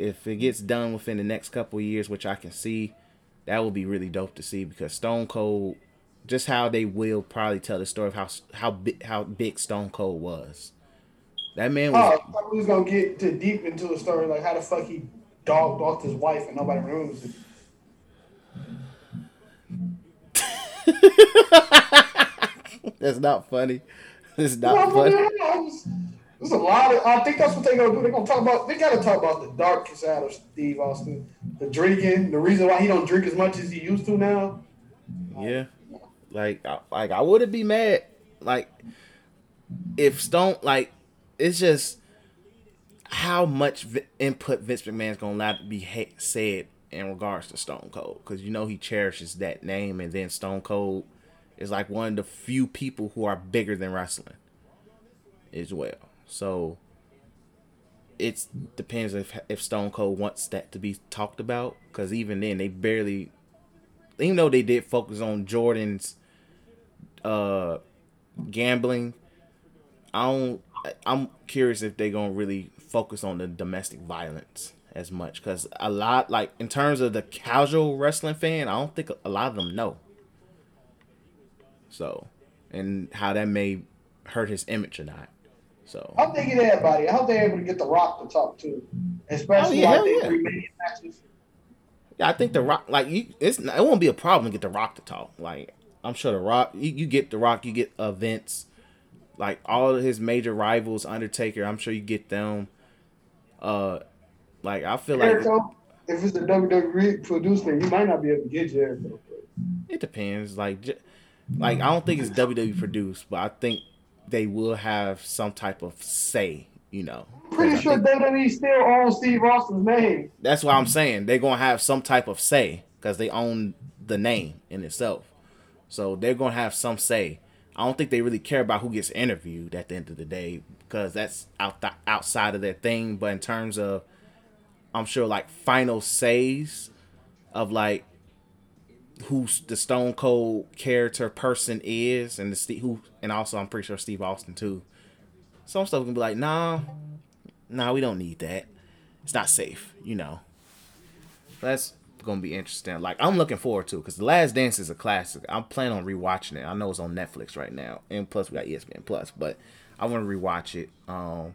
if it gets done within the next couple years, which I can see, that would be really dope to see because Stone Cold, just how they will probably tell the story of how how big how big Stone Cold was. That man was. Oh, I thought we was gonna get too deep into a story like how the fuck he dogged off his wife and nobody remembers it. That's not funny. It's not funny. There's a lot of. I think that's what they're gonna do. They're gonna talk about. They gotta talk about the dark side of Steve Austin, the drinking, the reason why he don't drink as much as he used to now. Yeah, like, like I wouldn't be mad. Like, if Stone, like, it's just how much input Vince McMahon's gonna allow to be ha- said in regards to Stone Cold, because you know he cherishes that name, and then Stone Cold is like one of the few people who are bigger than wrestling as well. So it depends if if Stone Cold wants that to be talked about because even then they barely, even though they did focus on Jordan's uh gambling, I don't. I'm curious if they're gonna really focus on the domestic violence as much because a lot like in terms of the casual wrestling fan, I don't think a lot of them know. So, and how that may hurt his image or not. So I hope they get everybody. I hope they're able to get the Rock to talk to, especially oh, yeah, like yeah. matches. Yeah, I think the Rock, like you, it's it won't be a problem to get the Rock to talk. Like I'm sure the Rock, you, you get the Rock, you get events, like all of his major rivals, Undertaker. I'm sure you get them. Uh, like I feel Jericho, like if it's a WWE producer, you might not be able to get Jericho. It depends. Like, like I don't think it's WWE produced, but I think they will have some type of say, you know. Pretty sure WWE still owns Steve Austin's name. That's what I'm saying. They're gonna have some type of say because they own the name in itself. So they're gonna have some say. I don't think they really care about who gets interviewed at the end of the day because that's out th- outside of their thing. But in terms of, I'm sure like final says of like who the Stone Cold character person is, and the Steve who, and also I'm pretty sure Steve Austin too. Some stuff can be like, nah, nah, we don't need that. It's not safe, you know. That's gonna be interesting. Like I'm looking forward to because The Last Dance is a classic. I'm planning on rewatching it. I know it's on Netflix right now, and plus we got ESPN Plus, but I want to rewatch it. Um,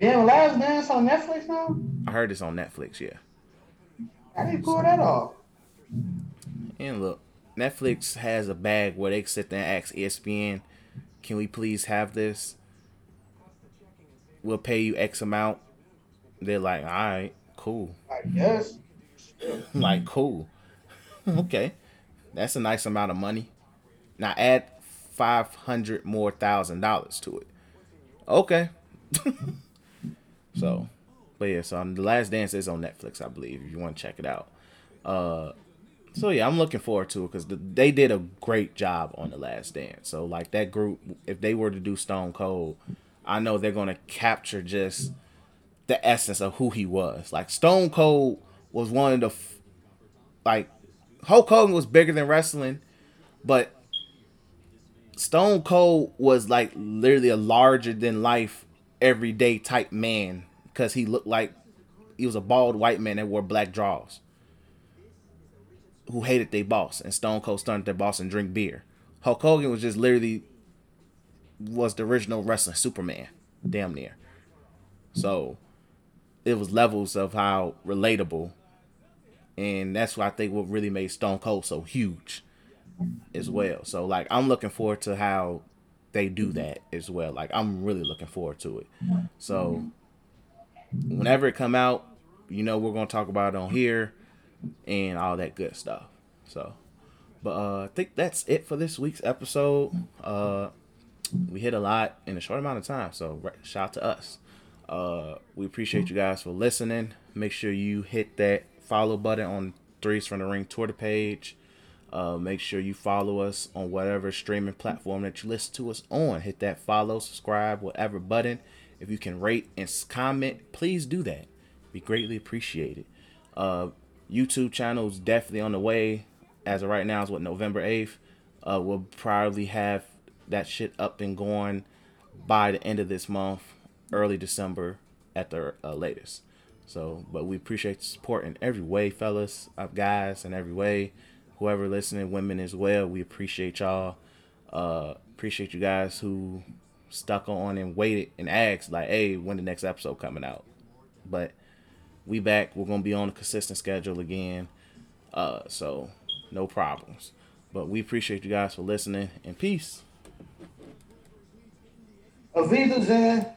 yeah, Last Dance on Netflix now. I heard it's on Netflix. Yeah. I didn't pull that off? And look, Netflix has a bag where they sit there and ask ESPN, "Can we please have this? We'll pay you X amount." They're like, "All right, cool." I guess. like, cool. okay, that's a nice amount of money. Now add five hundred more thousand dollars to it. Okay. so, but yeah, so um, the Last Dance is on Netflix, I believe. If you want to check it out. Uh, so yeah, I'm looking forward to it because the, they did a great job on the Last Dance. So like that group, if they were to do Stone Cold, I know they're gonna capture just the essence of who he was. Like Stone Cold was one of the f- like Hulk Hogan was bigger than wrestling, but Stone Cold was like literally a larger than life everyday type man because he looked like he was a bald white man that wore black drawers who hated their boss and Stone Cold stunted their boss and drink beer. Hulk Hogan was just literally was the original wrestling Superman, damn near. So it was levels of how relatable, and that's what I think what really made Stone Cold so huge, as well. So like I'm looking forward to how they do that as well. Like I'm really looking forward to it. So whenever it come out, you know we're gonna talk about it on here and all that good stuff. So, but uh, I think that's it for this week's episode. Uh, we hit a lot in a short amount of time, so shout out to us. Uh, we appreciate you guys for listening. Make sure you hit that follow button on Threes from the Ring Twitter page. Uh, make sure you follow us on whatever streaming platform that you listen to us on. Hit that follow, subscribe, whatever button. If you can rate and comment, please do that. Be greatly appreciated. Uh, YouTube channel is definitely on the way. As of right now, is what November eighth. Uh, we'll probably have that shit up and going by the end of this month, early December at the uh, latest. So, but we appreciate the support in every way, fellas, uh, guys, in every way. Whoever listening, women as well, we appreciate y'all. Uh, appreciate you guys who stuck on and waited and asked like, "Hey, when the next episode coming out?" But we back. We're gonna be on a consistent schedule again. Uh, so no problems. But we appreciate you guys for listening and peace. Aviva.